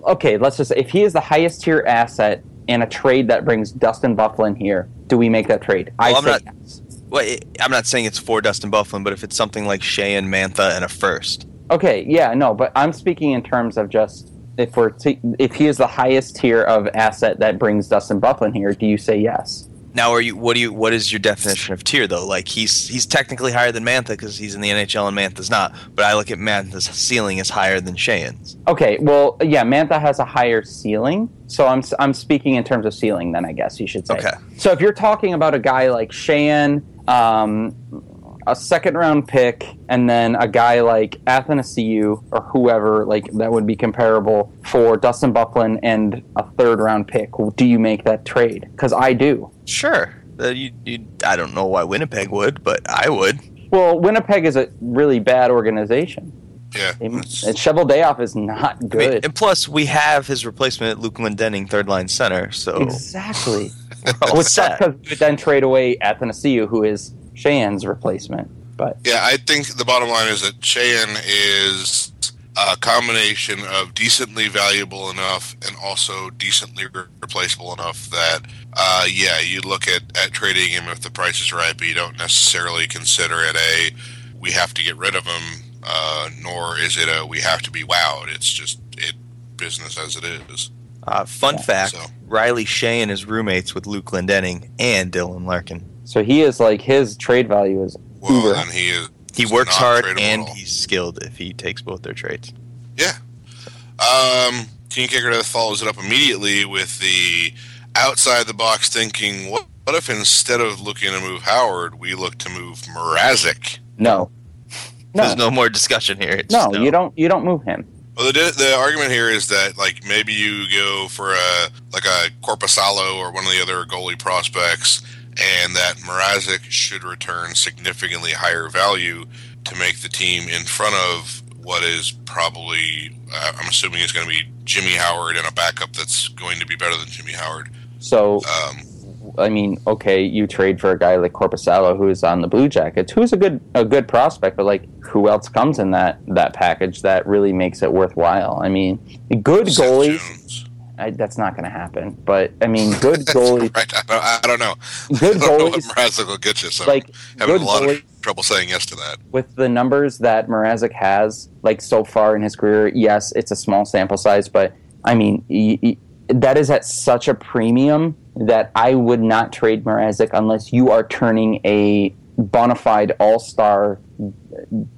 okay, let's just say if he is the highest tier asset in a trade that brings Dustin Byfuglien here, do we make that trade? Well, I I'm say not- yes. Well, it- I'm not saying it's for Dustin Byfuglien, but if it's something like Shea and Mantha and a first, Okay, yeah, no, but I'm speaking in terms of just if we're t- if he is the highest tier of asset that brings Dustin Byfuglien here, do you say yes? Now are you? What do you? What is your definition of tier though? Like he's he's technically higher than Mantha because he's in the NHL and Mantha's not. But I look at Mantha's ceiling is higher than Shea's. Okay, well, yeah, Mantha has a higher ceiling, so I'm I'm speaking in terms of ceiling. Then I guess you should say. Okay. So if you're talking about a guy like Shan, um, a second round pick, and then a guy like Athanasiu or whoever like that would be comparable for Dustin Byfuglien and a third round pick, do you make that trade? Because I do. Sure. Uh, you, you, I don't know why Winnipeg would, but I would. Well, Winnipeg is a really bad organization. Yeah. And Cheveldayoff is not I mean, good. and plus, we have his replacement, Luke Glendening, third line center. So Exactly. we're [laughs] all Which sucks because we would then trade away Athanasiu, who is Sheahan's replacement. But Yeah, I think the bottom line is that Sheahan is a combination of decently valuable enough and also decently re- replaceable enough that, uh, yeah, you look at, at trading him if the price is right, but you don't necessarily consider it a we have to get rid of him, uh, nor is it a we have to be wowed. It's just it business as it is. Uh, fun Yeah, fact: so- Riley Sheahan is roommates with Luke Glendening and Dylan Larkin. So he is like his trade value is Well, uber. then he is. He works hard and he's skilled if he takes both their trades. Yeah. Um, Team Kicker follows it up immediately with the outside the box thinking, what, what if instead of looking to move Howard, we look to move Mrazek? No. [laughs] No. There's no more discussion here. It's no, just you don't you don't move him. Well, the, the argument here is that like maybe you go for a like a Korpisalo or one of the other goalie prospects, and that Mrazek should return significantly higher value to make the team in front of what is probably uh, I'm assuming is going to be Jimmy Howard and a backup that's going to be better than Jimmy Howard. So Um, I mean, okay, you trade for a guy like Korpisalo who is on the Blue Jackets, who's a good a good prospect, but like who else comes in that that package that really makes it worthwhile? I mean, good Seth goalies. Jones. I, that's not going to happen. But I mean, good [laughs] goalies. Right? I don't, I don't know. [laughs] Good I don't goalies. Mrazek will get you. So Like having a lot goalies. of trouble saying yes to that. with the numbers that Mrazek has, like so far in his career, yes, it's a small sample size, but I mean, y- y- that is at such a premium that I would not trade Mrazek unless you are turning a bona fide all star uh,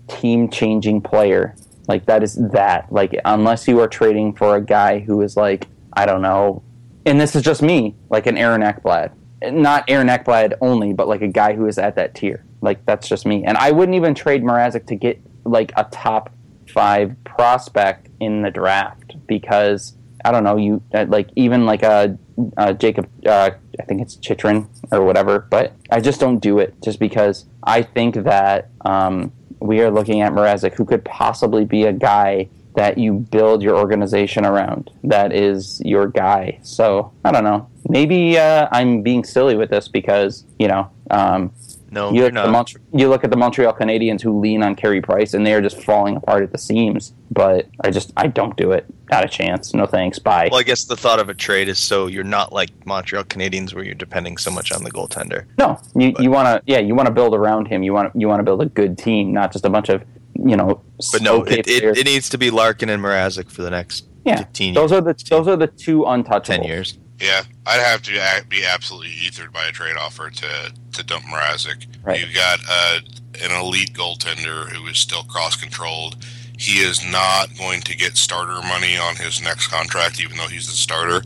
team changing player. Like, that is that. Like, unless you are trading for a guy who is like, I don't know, and this is just me, like an Aaron Ekblad. Not Aaron Ekblad only, but like a guy who is at that tier. Like that's just me. And I wouldn't even trade Mrazek to get like a top five prospect in the draft because I don't know you uh, like even like a, uh Jacob. Uh, I think it's Chychrun or whatever. But I just don't do it just because I think that um, we are looking at Mrazek, who could possibly be a guy that you build your organization around. That is your guy. So I don't know. Maybe uh, I'm being silly with this because you know um, No, you you're look, at the not. Mont- you look at the Montreal Canadiens who lean on Carey Price and they are just falling apart at the seams. But I just I don't do it. Not a chance. No thanks. Bye. Well, I guess the thought of a trade is so you're not like Montreal Canadiens where you're depending so much on the goaltender. No, you, you want to yeah you want to build around him. You want you want to build a good team, not just a bunch of you know. But no, okay it, it, it needs to be Larkin and Mrazek for the next yeah. 15 Those years, are the those are the two untouchables. 10 years. Yeah, I'd have to be absolutely ethered by a trade offer to to dump Mrazek. Right. You've got uh, an elite goaltender who is still cross controlled. He is not going to get starter money on his next contract, even though he's the starter.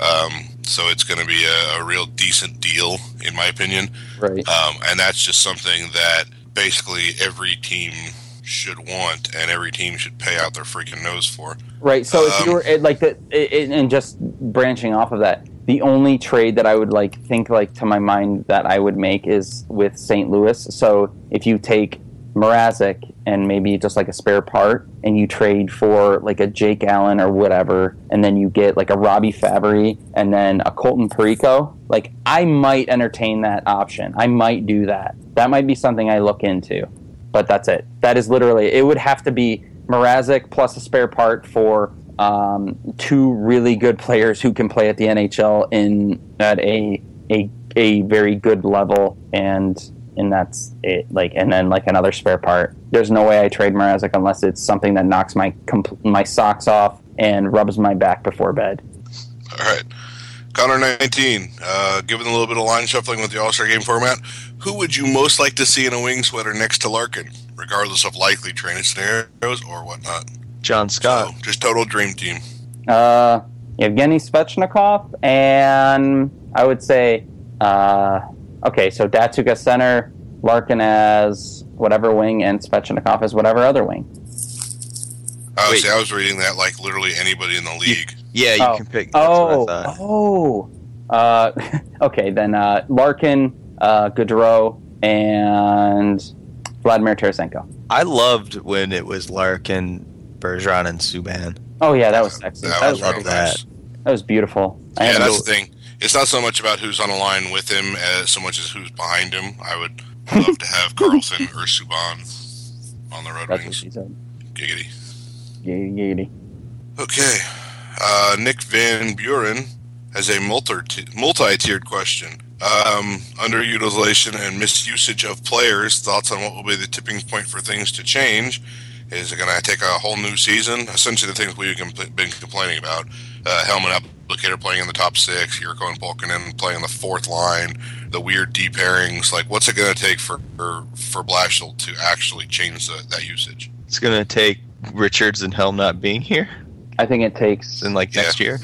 Um, so it's going to be a, a real decent deal, in my opinion. Right. Um, and that's just something that basically every team should want, and every team should pay out their freaking nose for. Right. So if you Um, were like the it, and just branching off of that, the only trade that I would like think like to my mind that I would make is with St. Louis. So if you take Mrazek and maybe just like a spare part, and you trade for like a Jake Allen or whatever, and then you get like a Robbie Fabbri and then a Colton Parayko, like I might entertain that option. I might do that. That might be something I look into. But that's it. That is literally it. Would have to be Mrazek plus a spare part for um, two really good players who can play at the NHL in at a a a very good level and and that's it. Like, and then like another spare part. There's no way I trade Mrazek unless it's something that knocks my my socks off and rubs my back before bed. All right, Connor 19. Uh, given a little bit of line shuffling with the All Star Game format, who would you most like to see in a wing sweater next to Larkin, regardless of likely training scenarios or whatnot? John Scott. So, just total dream team. Uh, Evgeny Svechnikov, and I would say, uh, okay, so Datsyuk as center, Larkin as whatever wing, and Svechnikov as whatever other wing. Oh, Wait. see, I was reading that like literally anybody in the league. Yeah, you oh. can pick. That's oh, what I thought. oh. Uh, [laughs] okay, then uh, Larkin, uh, Gaudreau, and Vladimir Tarasenko. I loved when it was Larkin, Bergeron, and Subban. Oh yeah, that was sexy. That That, was was, real that. nice. that was beautiful. I Yeah, that's the thing. It's not so much about who's on the line with him as so much as who's behind him. I would [laughs] love to have Carlson or Subban on the Red That's what Wings. she said. Giggity. Giggity, giggity. Okay. Uh, Nick Van Buren has a multi- multi-tiered question. Um, underutilization and misusage of players. Thoughts on what will be the tipping point for things to change? Is it going to take a whole new season? Essentially, the things we've been complaining about. Uh, Helmet Applicator playing in the top six, Jurco and Pulkkinen playing in the fourth line, the weird deep pairings. Like, what's it going to take for for, for Blashill to actually change the, that usage? It's gonna take Richards and Helm not being here I think it takes. in like Yeah. next year.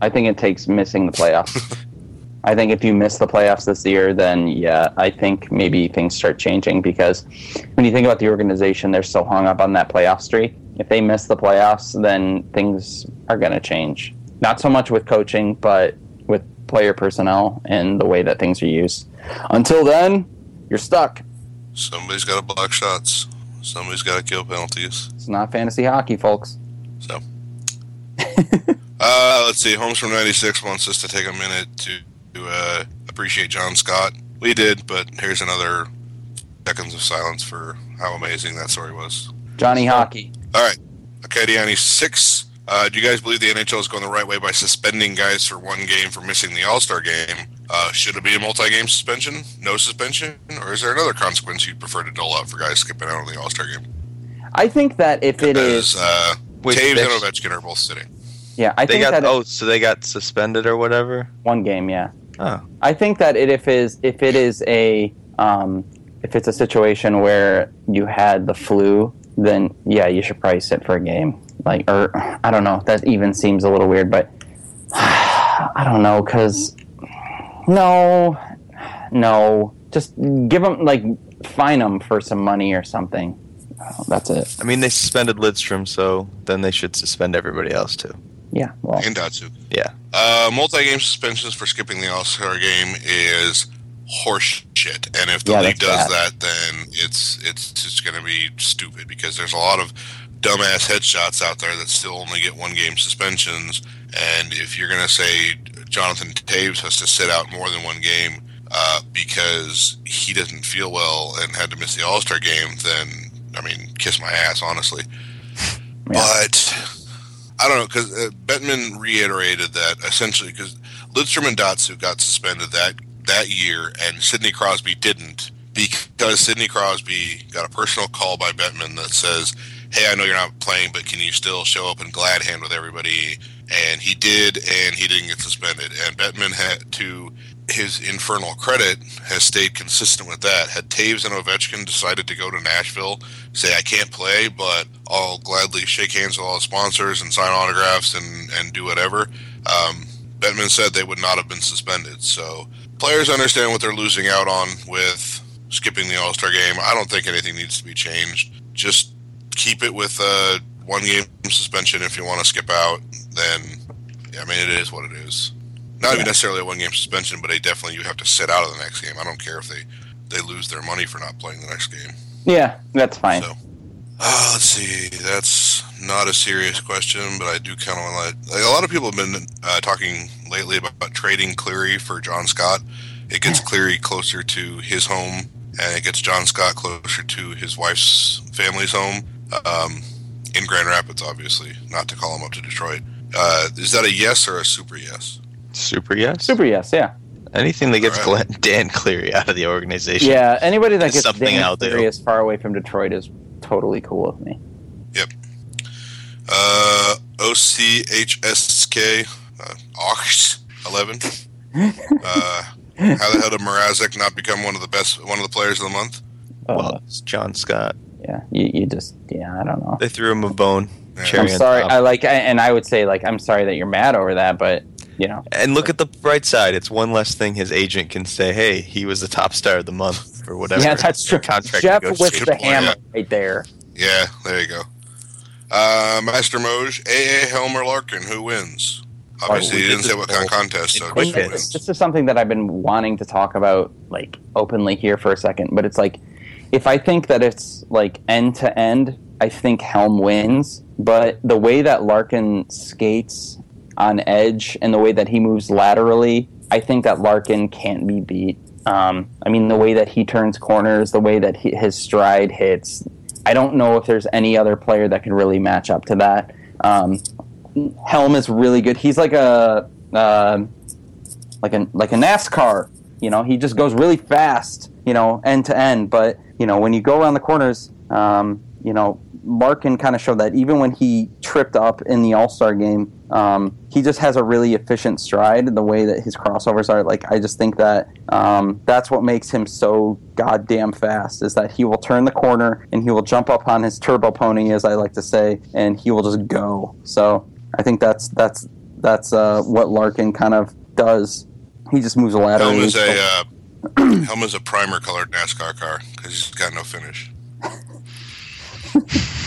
I think it takes missing the playoffs. [laughs] I think if you miss the playoffs this year, then yeah, I think maybe things start changing because when you think about the organization, they're so hung up on that playoff streak. If they miss the playoffs, then things are going to change. Not so much with coaching, but with player personnel and the way that things are used. Until then, you're stuck. Somebody's got to block shots. Somebody's got to kill penalties. It's not fantasy hockey, folks. So, [laughs] uh, let's see. Holmes from '96 wants us to take a minute to, to uh, appreciate John Scott. We did, but here's another seconds of silence for how amazing that story was. Johnny Hockey. All right, okay, Deani six. Uh, do you guys believe the NHL is going the right way by suspending guys for one game for missing the All Star game? Uh, should it be a multi-game suspension, no suspension, or is there another consequence you'd prefer to dole out for guys skipping out on the All Star game? I think that if it is, uh, Wait, Toews and Ovechkin are both sitting. yeah, I They think got that oh, so they got suspended or whatever. one game, yeah. Oh, I think that it, if is if it is a um, if it's a situation where you had the flu, then yeah, you should probably sit for a game. Like, or I don't know. That even seems a little weird, but [sighs] I don't know because no, no, just give them like fine them for some money or something. Oh, that's it. I mean they suspended Lidstrom, so then they should suspend everybody else too. Yeah. Well, And Datsyuk. Yeah. Uh, multi-game suspensions for skipping the All-Star game is horse shit. And if the Yeah, league that's does that, then it's it's just going to be stupid because there's a lot of dumbass headshots out there that still only get one game suspensions. And if you're going to say Jonathan Toews has to sit out more than one game uh, because he doesn't feel well and had to miss the All-Star game, then I mean, kiss my ass, honestly. But I don't know because uh, Bettman reiterated that essentially because Lidstrom and Datsyuk got suspended that that year, and Sidney Crosby didn't because Sidney Crosby got a personal call by Bettman that says, "Hey, I know you're not playing, but can you still show up in glad hand with everybody?" And he did, and he didn't get suspended. And Bettman had to his infernal credit has stayed consistent with that. Had Toews and Ovechkin decided to go to Nashville, say I can't play, but I'll gladly shake hands with all the sponsors and sign autographs and, and do whatever. Um, Bettman said they would not have been suspended. So players understand what they're losing out on with skipping the All Star game. I don't think anything needs to be changed. Just keep it with a one game suspension if you want to skip out. Then, I mean, it is what it is. Not even necessarily a one game suspension, but a definitely you have to sit out of the next game. I don't care if they they lose their money for not playing the next game. Yeah, that's fine. So, uh, let's see. That's not a serious question, but I do kind of want to. Like, a lot of people have been uh, talking lately about, about trading Cleary for John Scott. It gets Cleary closer to his home, and it gets John Scott closer to his wife's family's home um, in Grand Rapids, obviously, not to call him up to Detroit. Uh, is that a yes or a super yes? Super yes. Super yes, yeah. Anything that gets All Glenn, Dan Cleary out of the organization. Yeah, anybody that gets something Dan out there. Cleary as far away from Detroit is totally cool with me. Yep. Uh, OCHSK, uh, Ox 11. [laughs] Uh, how the hell did Mrazek not become one of the best, one of the players of the month? Uh, Well, it's John Scott. yeah, you, you just yeah, I don't know. They threw him a bone. Yeah. I'm sorry. I like, I- and I would say like, I'm sorry that you're mad over that, but you know, And look at the bright side. It's one less thing his agent can say, hey, he was the top star of the month or whatever. yeah, that's true. Contract Jeff with the hammer yeah. right there. Yeah, there you go. Uh, Master Moj, AA Helmer Larkin, who wins? Obviously, we he did didn't say what kind of contest, so quick who This is something that I've been wanting to talk about like openly here for a second, but it's like if I think that it's like end to end, I think Helm wins. But the way that Larkin skates on edge and the way that he moves laterally, I think that Larkin can't be beat. Um, I mean, the way that he turns corners, the way that he, his stride hits, I don't know if there's any other player that can really match up to that. Um, Helm is really good. He's like a uh, like a like a NASCAR. You know, he just goes really fast. You know, end to end. But you know, when you go around the corners, um, you know, Larkin kind of showed that even when he tripped up in the All Star game, um, he just has a really efficient stride. In the way that his crossovers are, like I just think that um, that's what makes him so goddamn fast. Is that he will turn the corner and he will jump up on his turbo pony, as I like to say, and he will just go. So I think that's that's that's uh, what Larkin kind of does. He just moves a laterally. Helm is a uh, [clears throat] Helm is a primer colored NASCAR car because he's got no finish. [laughs]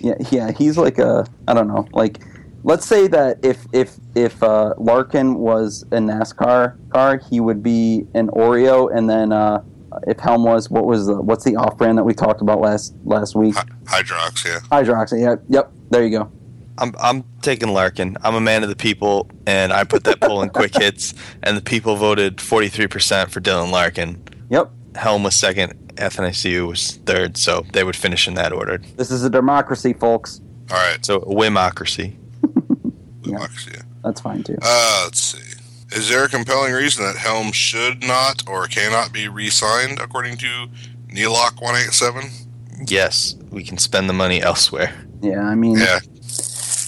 Yeah, yeah, he's like a I don't know, like let's say that if if if uh, Larkin was a NASCAR car, he would be an Oreo, and then uh, if Helm was what was the what's the off brand that we talked about last last week? Hy- Hydrox, yeah. Hydroxy. Yeah, yep. There you go. I'm I'm taking Larkin. I'm a man of the people, and I put that poll in quick [laughs] hits, and the people voted 43% for Dylan Larkin. Yep. Helm was second. FNICU was third, so they would finish in that order. This is a democracy, folks. All right, So a whimocracy. Democracy, yeah. That's fine too. Uh, let's see. Is there a compelling reason that Helm should not or cannot be re-signed, according to Neelock one eight seven? Yes, we can spend the money elsewhere. Yeah, I mean, Yeah,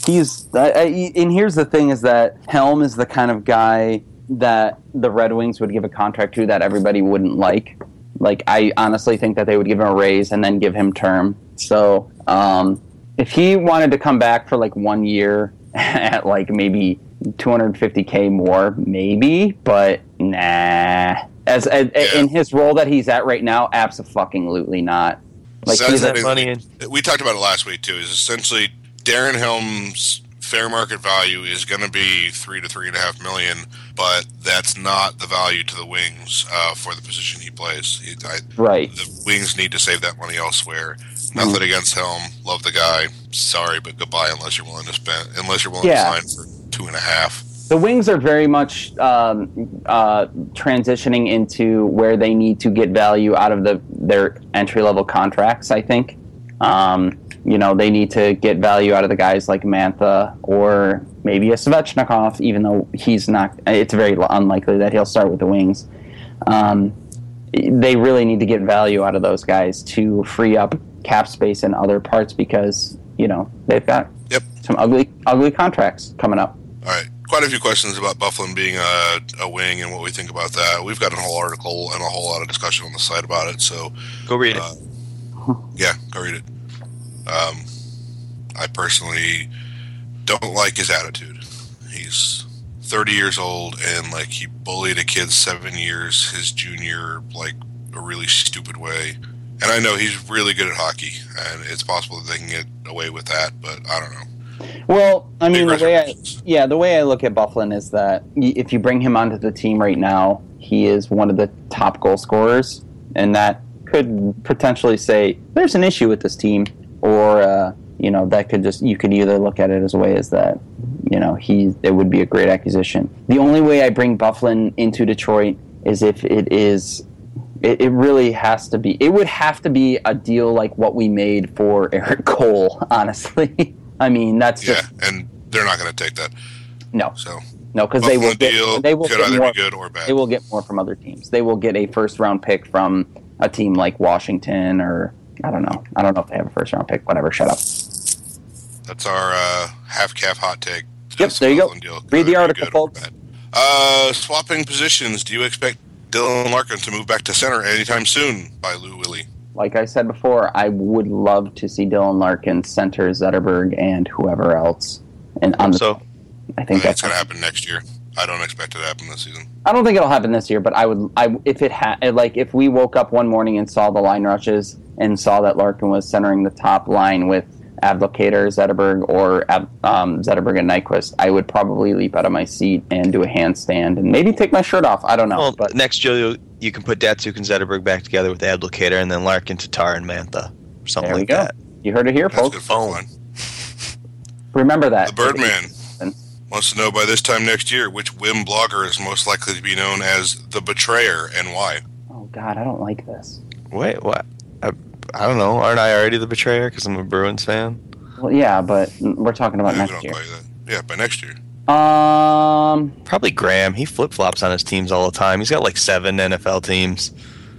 he's I, I, and here's the thing is that Helm is the kind of guy that the Red Wings would give a contract to that everybody wouldn't like. Like I honestly think that they would give him a raise and then give him term. So um, if he wanted to come back for like one year [laughs] at like maybe 250k more, maybe, but nah. As, as Yeah. in his role that he's at right now, absolutely not. Like So he's that's a, money in. we talked about it last week too. Is essentially Darren Helm's fair market value is going to be three to three and a half million, but that's not the value to the Wings uh, for the position he plays. He, I, right. the Wings need to save that money elsewhere. Mm-hmm. Nothing against Helm, love the guy. Sorry, but goodbye unless you're willing to spend. Unless you're willing Yeah. to sign for two and a half. The Wings are very much um, uh, transitioning into where they need to get value out of the their entry level contracts. I think, um, you know, they need to get value out of the guys like Mantha or maybe a Svechnikov, even though he's not. It's very unlikely that he'll start with the Wings. Um, they really need to get value out of those guys to free up cap space in other parts because you know they've got Yep. some ugly ugly contracts coming up. All right. Quite a few questions about Byfuglien being a, a wing and what we think about that. We've got a whole article and a whole lot of discussion on the site about it. So, Go read it. Uh, yeah, go read it. Um, I personally don't like his attitude. He's 30 years old and like he bullied a kid seven years his junior, like a really stupid way. And I know he's really good at hockey, and it's possible that they can get away with that, but I don't know. Well, I mean, the way I, yeah, the way I look at Byfuglien is that if you bring him onto the team right now, he is one of the top goal scorers, and that could potentially say there's an issue with this team, or uh, you know that could just you could either look at it as a way as that you know he it would be a great acquisition. The only way I bring Byfuglien into Detroit is if it is it, it really has to be it would have to be a deal like what we made for [laughs] Erik Cole, honestly. [laughs] I mean that's Yeah, just and they're not going to take that. no So no because they will deal get they will get either more be good or bad. they will get more from other teams. They will get a first round pick from a team like Washington or I don't know. I don't know if they have a first round pick. Whatever. Shut up. That's our uh, half calf hot take. Yep, there you go. Buffalo deal Read the article, good folks. Uh, swapping positions. Do you expect Dylan Larkin to move back to center anytime soon? By Lou Willie. Like I said before, I would love to see Dylan Larkin center Zetterberg and whoever else. And on the, So I I think think that's going to happen next year. I don't expect it to happen this season. I don't think it'll happen this year, but I would. I if it had like if we woke up one morning and saw the line rushes and saw that Larkin was centering the top line with Abdelkader, Zetterberg, or um, Zetterberg and Nyquist, I would probably leap out of my seat and do a handstand and maybe take my shirt off. I don't know, well, but next year you, you can put Datsyuk and Zetterberg back together with Abdelkader, and then Larkin, Tatar, and Mantha, or something there we like go. that. You heard it here, That's folks. good for the line. Remember that The Birdman wants to know by this time next year which whim blogger is most likely to be known as the Betrayer and why. Oh God, I don't like this. Wait, what? I, I don't know. Aren't I already the betrayer because I'm a Bruins fan? Well, yeah, but we're talking about Yeah, next don't year. that. Yeah, by next year. Um, Probably Graham. He flip flops on his teams all the time. He's got like seven NFL teams.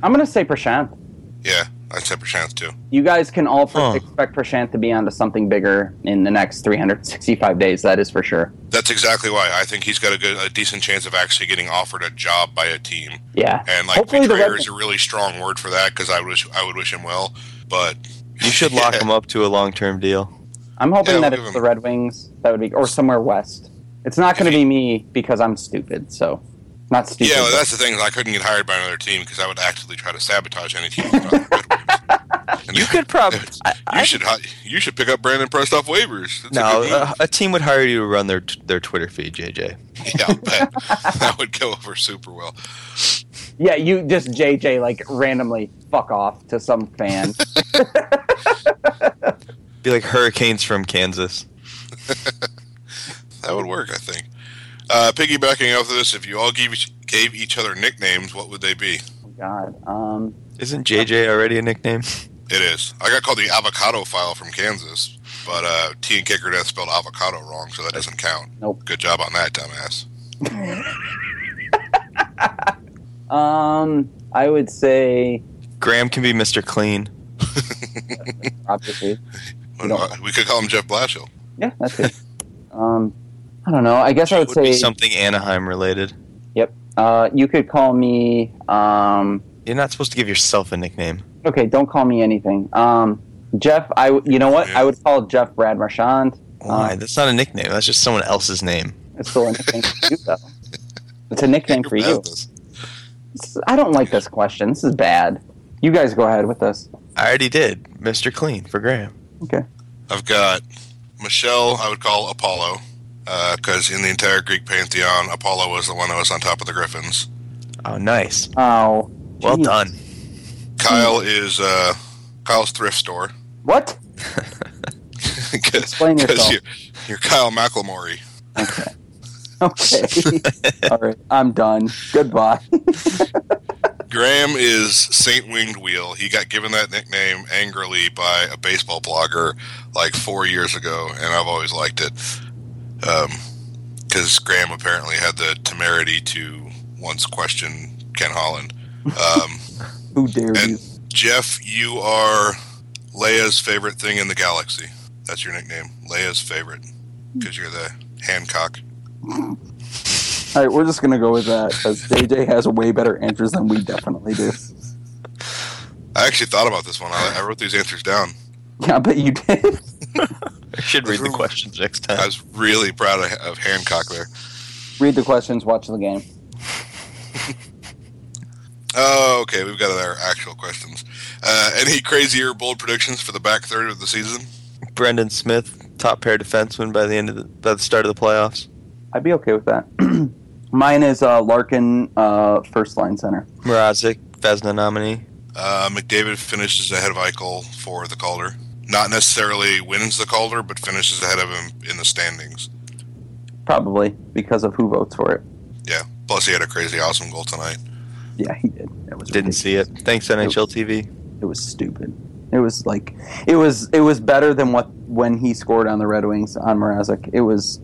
I'm gonna say Prashant. Yeah, I'd say chance too. You guys can all Huh. expect Prashant to be onto something bigger in the next 365 days. That is for sure. That's exactly why I think he's got a good, a decent chance of actually getting offered a job by a team. Yeah. And like Hopefully the betrayer Red- is a really strong word for that because I wish I would wish him well, but You should lock [laughs] Yeah. him up to a long term deal. I'm hoping Yeah, that we'll it's the Red Wings. That would be, or somewhere west. It's not going to be me because I'm stupid. So, not stupid. Yeah, well, that's the thing. I couldn't get hired by another team because I would actively try to sabotage any team. that's not the Red Wings. [laughs] And You could probably. [laughs] you should hi- you should pick up Brandon Prust off waivers. That's a No, good a, a team would hire you to run their their Twitter feed, JJ. [laughs] yeah, I'll that would go over super well. yeah, you just JJ like randomly fuck off to some fan. Be like Hurricanes from Kansas. That would work, I think. Uh, piggybacking off of this, if you all gave each, gave each other nicknames, what would they be? oh God. Um. Isn't JJ already a nickname? [laughs] It is. I got called the avocado file from Kansas, but uh, T and Kicker Death spelled avocado wrong, so that doesn't count. Nope. Good job on that, dumbass. [laughs] Um. I would say Graham can be Mr. Clean. [laughs] obviously. What No. about- we could call him Jeff Blashill. Yeah, that's it. um. I don't know. I guess I would Would be say. something Anaheim related. Yep. Uh. You could call me. Um. You're not supposed to give yourself a nickname. Okay. Don't call me anything. Um. Jeff. I You know what? I would call Jeff Brad Marchand. Why? Uh, That's not a nickname. That's just someone else's name. It's still a nickname for you, though. [laughs] It's a nickname for You're you. bad at this. This- I don't like this question. This is bad. You guys go ahead with this. I already did. Mr. Clean for Graham. Okay. I've got Michelle. I would call Apollo because in the entire Greek pantheon, Apollo was the one that was on top of the Griffins. Oh, nice. Oh. Well done. Kyle is uh, Kyle's thrift store. What? [laughs] Explain [laughs] yourself. you're, you're Kyle McElmurray. Okay. [laughs] Okay. All right. I'm done. Goodbye. Graham is Saint Winged Wheel. He got given that nickname angrily by a baseball blogger like four years ago, and I've always liked it. Because Graham apparently had the temerity to once question Ken Holland. Um, [laughs] Who dare you? and Jeff, you are Leia's favorite thing in the galaxy. That's your nickname, Leia's favorite, because you're the Hancock. All right, we're just gonna go with that because JJ has way better answers than we definitely do. I actually thought about this one. I, I wrote these answers down. Yeah, I bet you did. [laughs] I should read the questions next time. I was really proud of, of Hancock there. Read the questions. Watch the game. [laughs] Oh, okay. We've got our actual questions. Uh, any crazier bold predictions for the back third of the season? Brendan Smith, top pair defenseman by the end of the, by the start of the playoffs. I'd be okay with that. [clears throat] Mine is uh, Larkin, uh, first line center. Mrazek, Vezina nominee. Uh, McDavid finishes ahead of Eichel for the Calder. Not necessarily wins the Calder, but finishes ahead of him in the standings. Probably because of who votes for it. Yeah. Plus, he had a crazy awesome goal tonight. Yeah, he did. It was Didn't ridiculous. see it. Thanks NHL TV. It was stupid. It was like it was it was better than what when he scored on the Red Wings on Mrazek. It was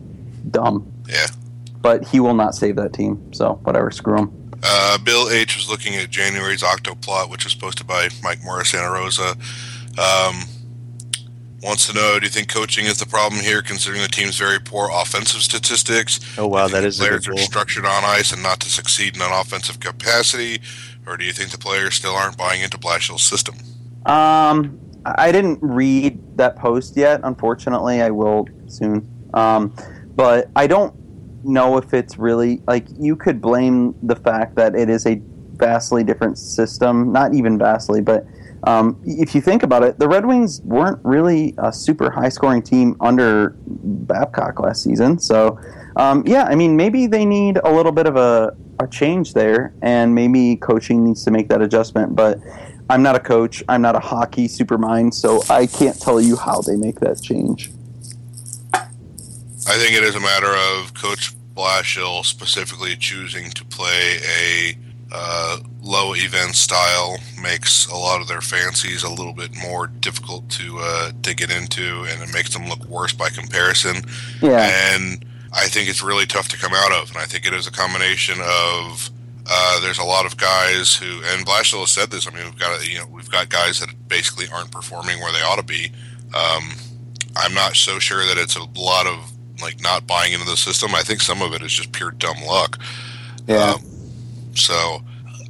dumb. Yeah. But he will not save that team. So whatever, screw him. Uh, Bill H was looking at January's Octoplot, which was posted by Mike Morris Santa Rosa. Um, wants to know: Do you think coaching is the problem here, considering the team's very poor offensive statistics? Oh wow, that is you that think is the a players good are goal. structured on ice and not to succeed in an offensive capacity, or do you think the players still aren't buying into Blashill's system? Um, I didn't read that post yet. Unfortunately, I will soon. Um, but I don't know if it's really like you could blame the fact that it is a vastly different system. Not even vastly, but um, if you think about it, the Red Wings weren't really a super high scoring team under Babcock last season. So, um, yeah, I mean, maybe they need a little bit of a, a change there, and maybe coaching needs to make that adjustment. But I'm not a coach, I'm not a hockey supermind, so I can't tell you how they make that change. I think it is a matter of Coach Blashill specifically choosing to play a uh, low event style makes a lot of their fancies a little bit more difficult to uh, to get into, and it makes them look worse by comparison. Yeah. And I think it's really tough to come out of, and I think it is a combination of. Uh, there's a lot of guys who, and Blashill has said this. I mean, we've got you know we've got guys that basically aren't performing where they ought to be. Um, I'm not so sure that it's a lot of like not buying into the system. I think some of it is just pure dumb luck. Yeah. Um, so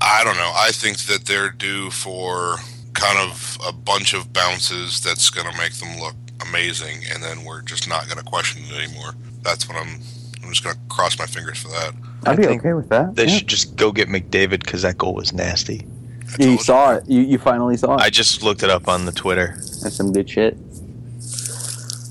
I don't know. I think that they're due for kind of a bunch of bounces that's going to make them look amazing, and then we're just not going to question it anymore. That's what I'm. I'm just going to cross my fingers for that. I'd be okay with that. They yeah. should just go get McDavid because that goal was nasty. I You saw it. You, you finally saw it. I just looked it up on the Twitter. That's some good shit.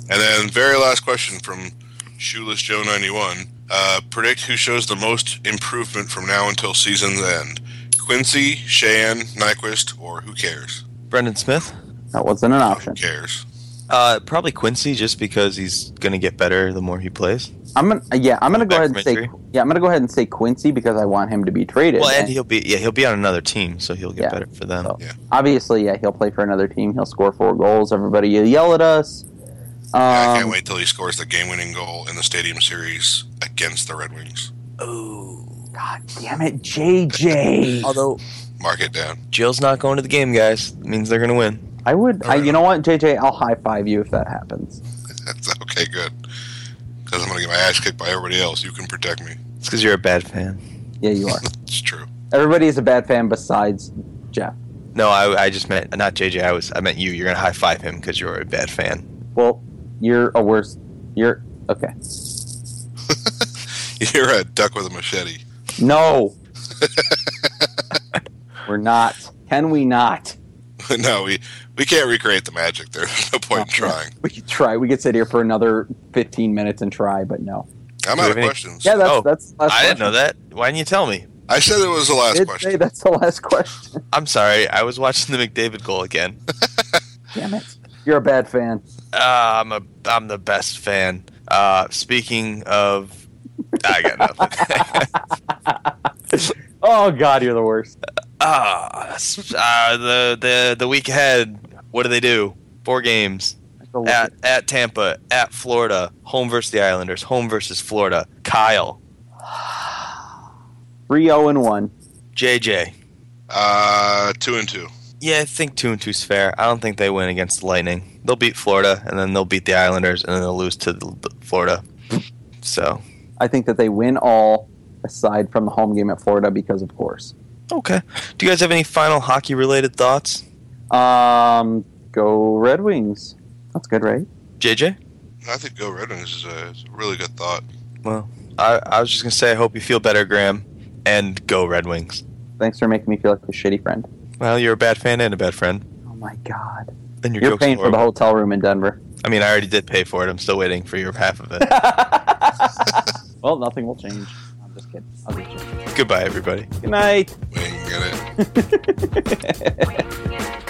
And then very last question from Shoeless Joe ninety one. Uh, predict who shows the most improvement from now until season's end. Quincey, Sheahan, Nyquist, or who cares? Brendan Smith. That wasn't an option. Who option. cares? Uh, probably Quincey, just because he's gonna get better the more he plays. I'm gonna yeah, I'm gonna go ahead and say injury. yeah, I'm gonna go ahead and say Quincey because I want him to be traded. Well, and And he'll be yeah he'll be on another team, so he'll get Yeah. better for them. So, Yeah. obviously, yeah, he'll play for another team. He'll score four goals. Everybody yell at us. Um, Yeah, I can't wait till he scores the game-winning goal in the Stadium Series against the Red Wings. Oh, god damn it, JJ. Although Mark it down. Jill's not going to the game, guys, it means they're gonna win. I would. I, you know what, JJ? I'll high five you if that happens. That's okay, good. Because I'm going to get my ass kicked by everybody else. You can protect me. It's because you're a bad fan. Yeah, you are. [laughs] It's true. Everybody is a bad fan besides Jeff. No, I, I just meant not JJ. I was I meant you. You're gonna high five him because you're a bad fan. Well, you're a worse. You're okay. [laughs] You're a duck with a machete. No, [laughs] we're not. Can we not? [laughs] no, we we can't recreate the magic. There's no point in trying. We could try. We could sit here for another 15 minutes and try, but no. I'm out of any- questions. Yeah, that's Oh, that's. the last I didn't know that. Why didn't you tell me? I said it was the last question. say that's the last question. I'm sorry. I was watching the McDavid goal again. Damn it! You're a bad fan. Uh, I'm a I'm the best fan. Uh, speaking of, I got nothing. [laughs] Oh God, you're the worst. Ah, uh, the the the week ahead. What do they do? Four games at at Tampa, at Florida, home versus the Islanders, home versus Florida. Kyle, [sighs] Three zero and one. JJ. Uh, two and two. Yeah, I think two and two's fair. I don't think they win against the Lightning. They'll beat Florida, and then they'll beat the Islanders, and then they'll lose to the, the Florida. So I think that they win all aside from the home game at Florida because of course. okay. Do you guys have any final hockey related thoughts? Um, go Red Wings. That's good, right? JJ? I think Go Red Wings is a, is a really good thought. Well, I, I was just gonna say I hope you feel better, Graham, and go Red Wings. Thanks for making me feel like a shitty friend. Well, you're a bad fan and a bad friend. Oh my God. And your You're joke's paying for the horrible. hotel room in Denver. I mean, I already did pay for it. I'm still waiting for your half of it. [laughs] well, nothing will change. I'm just just kidding. I'll get you. Goodbye, everybody. Good night. We ain't get it. [laughs]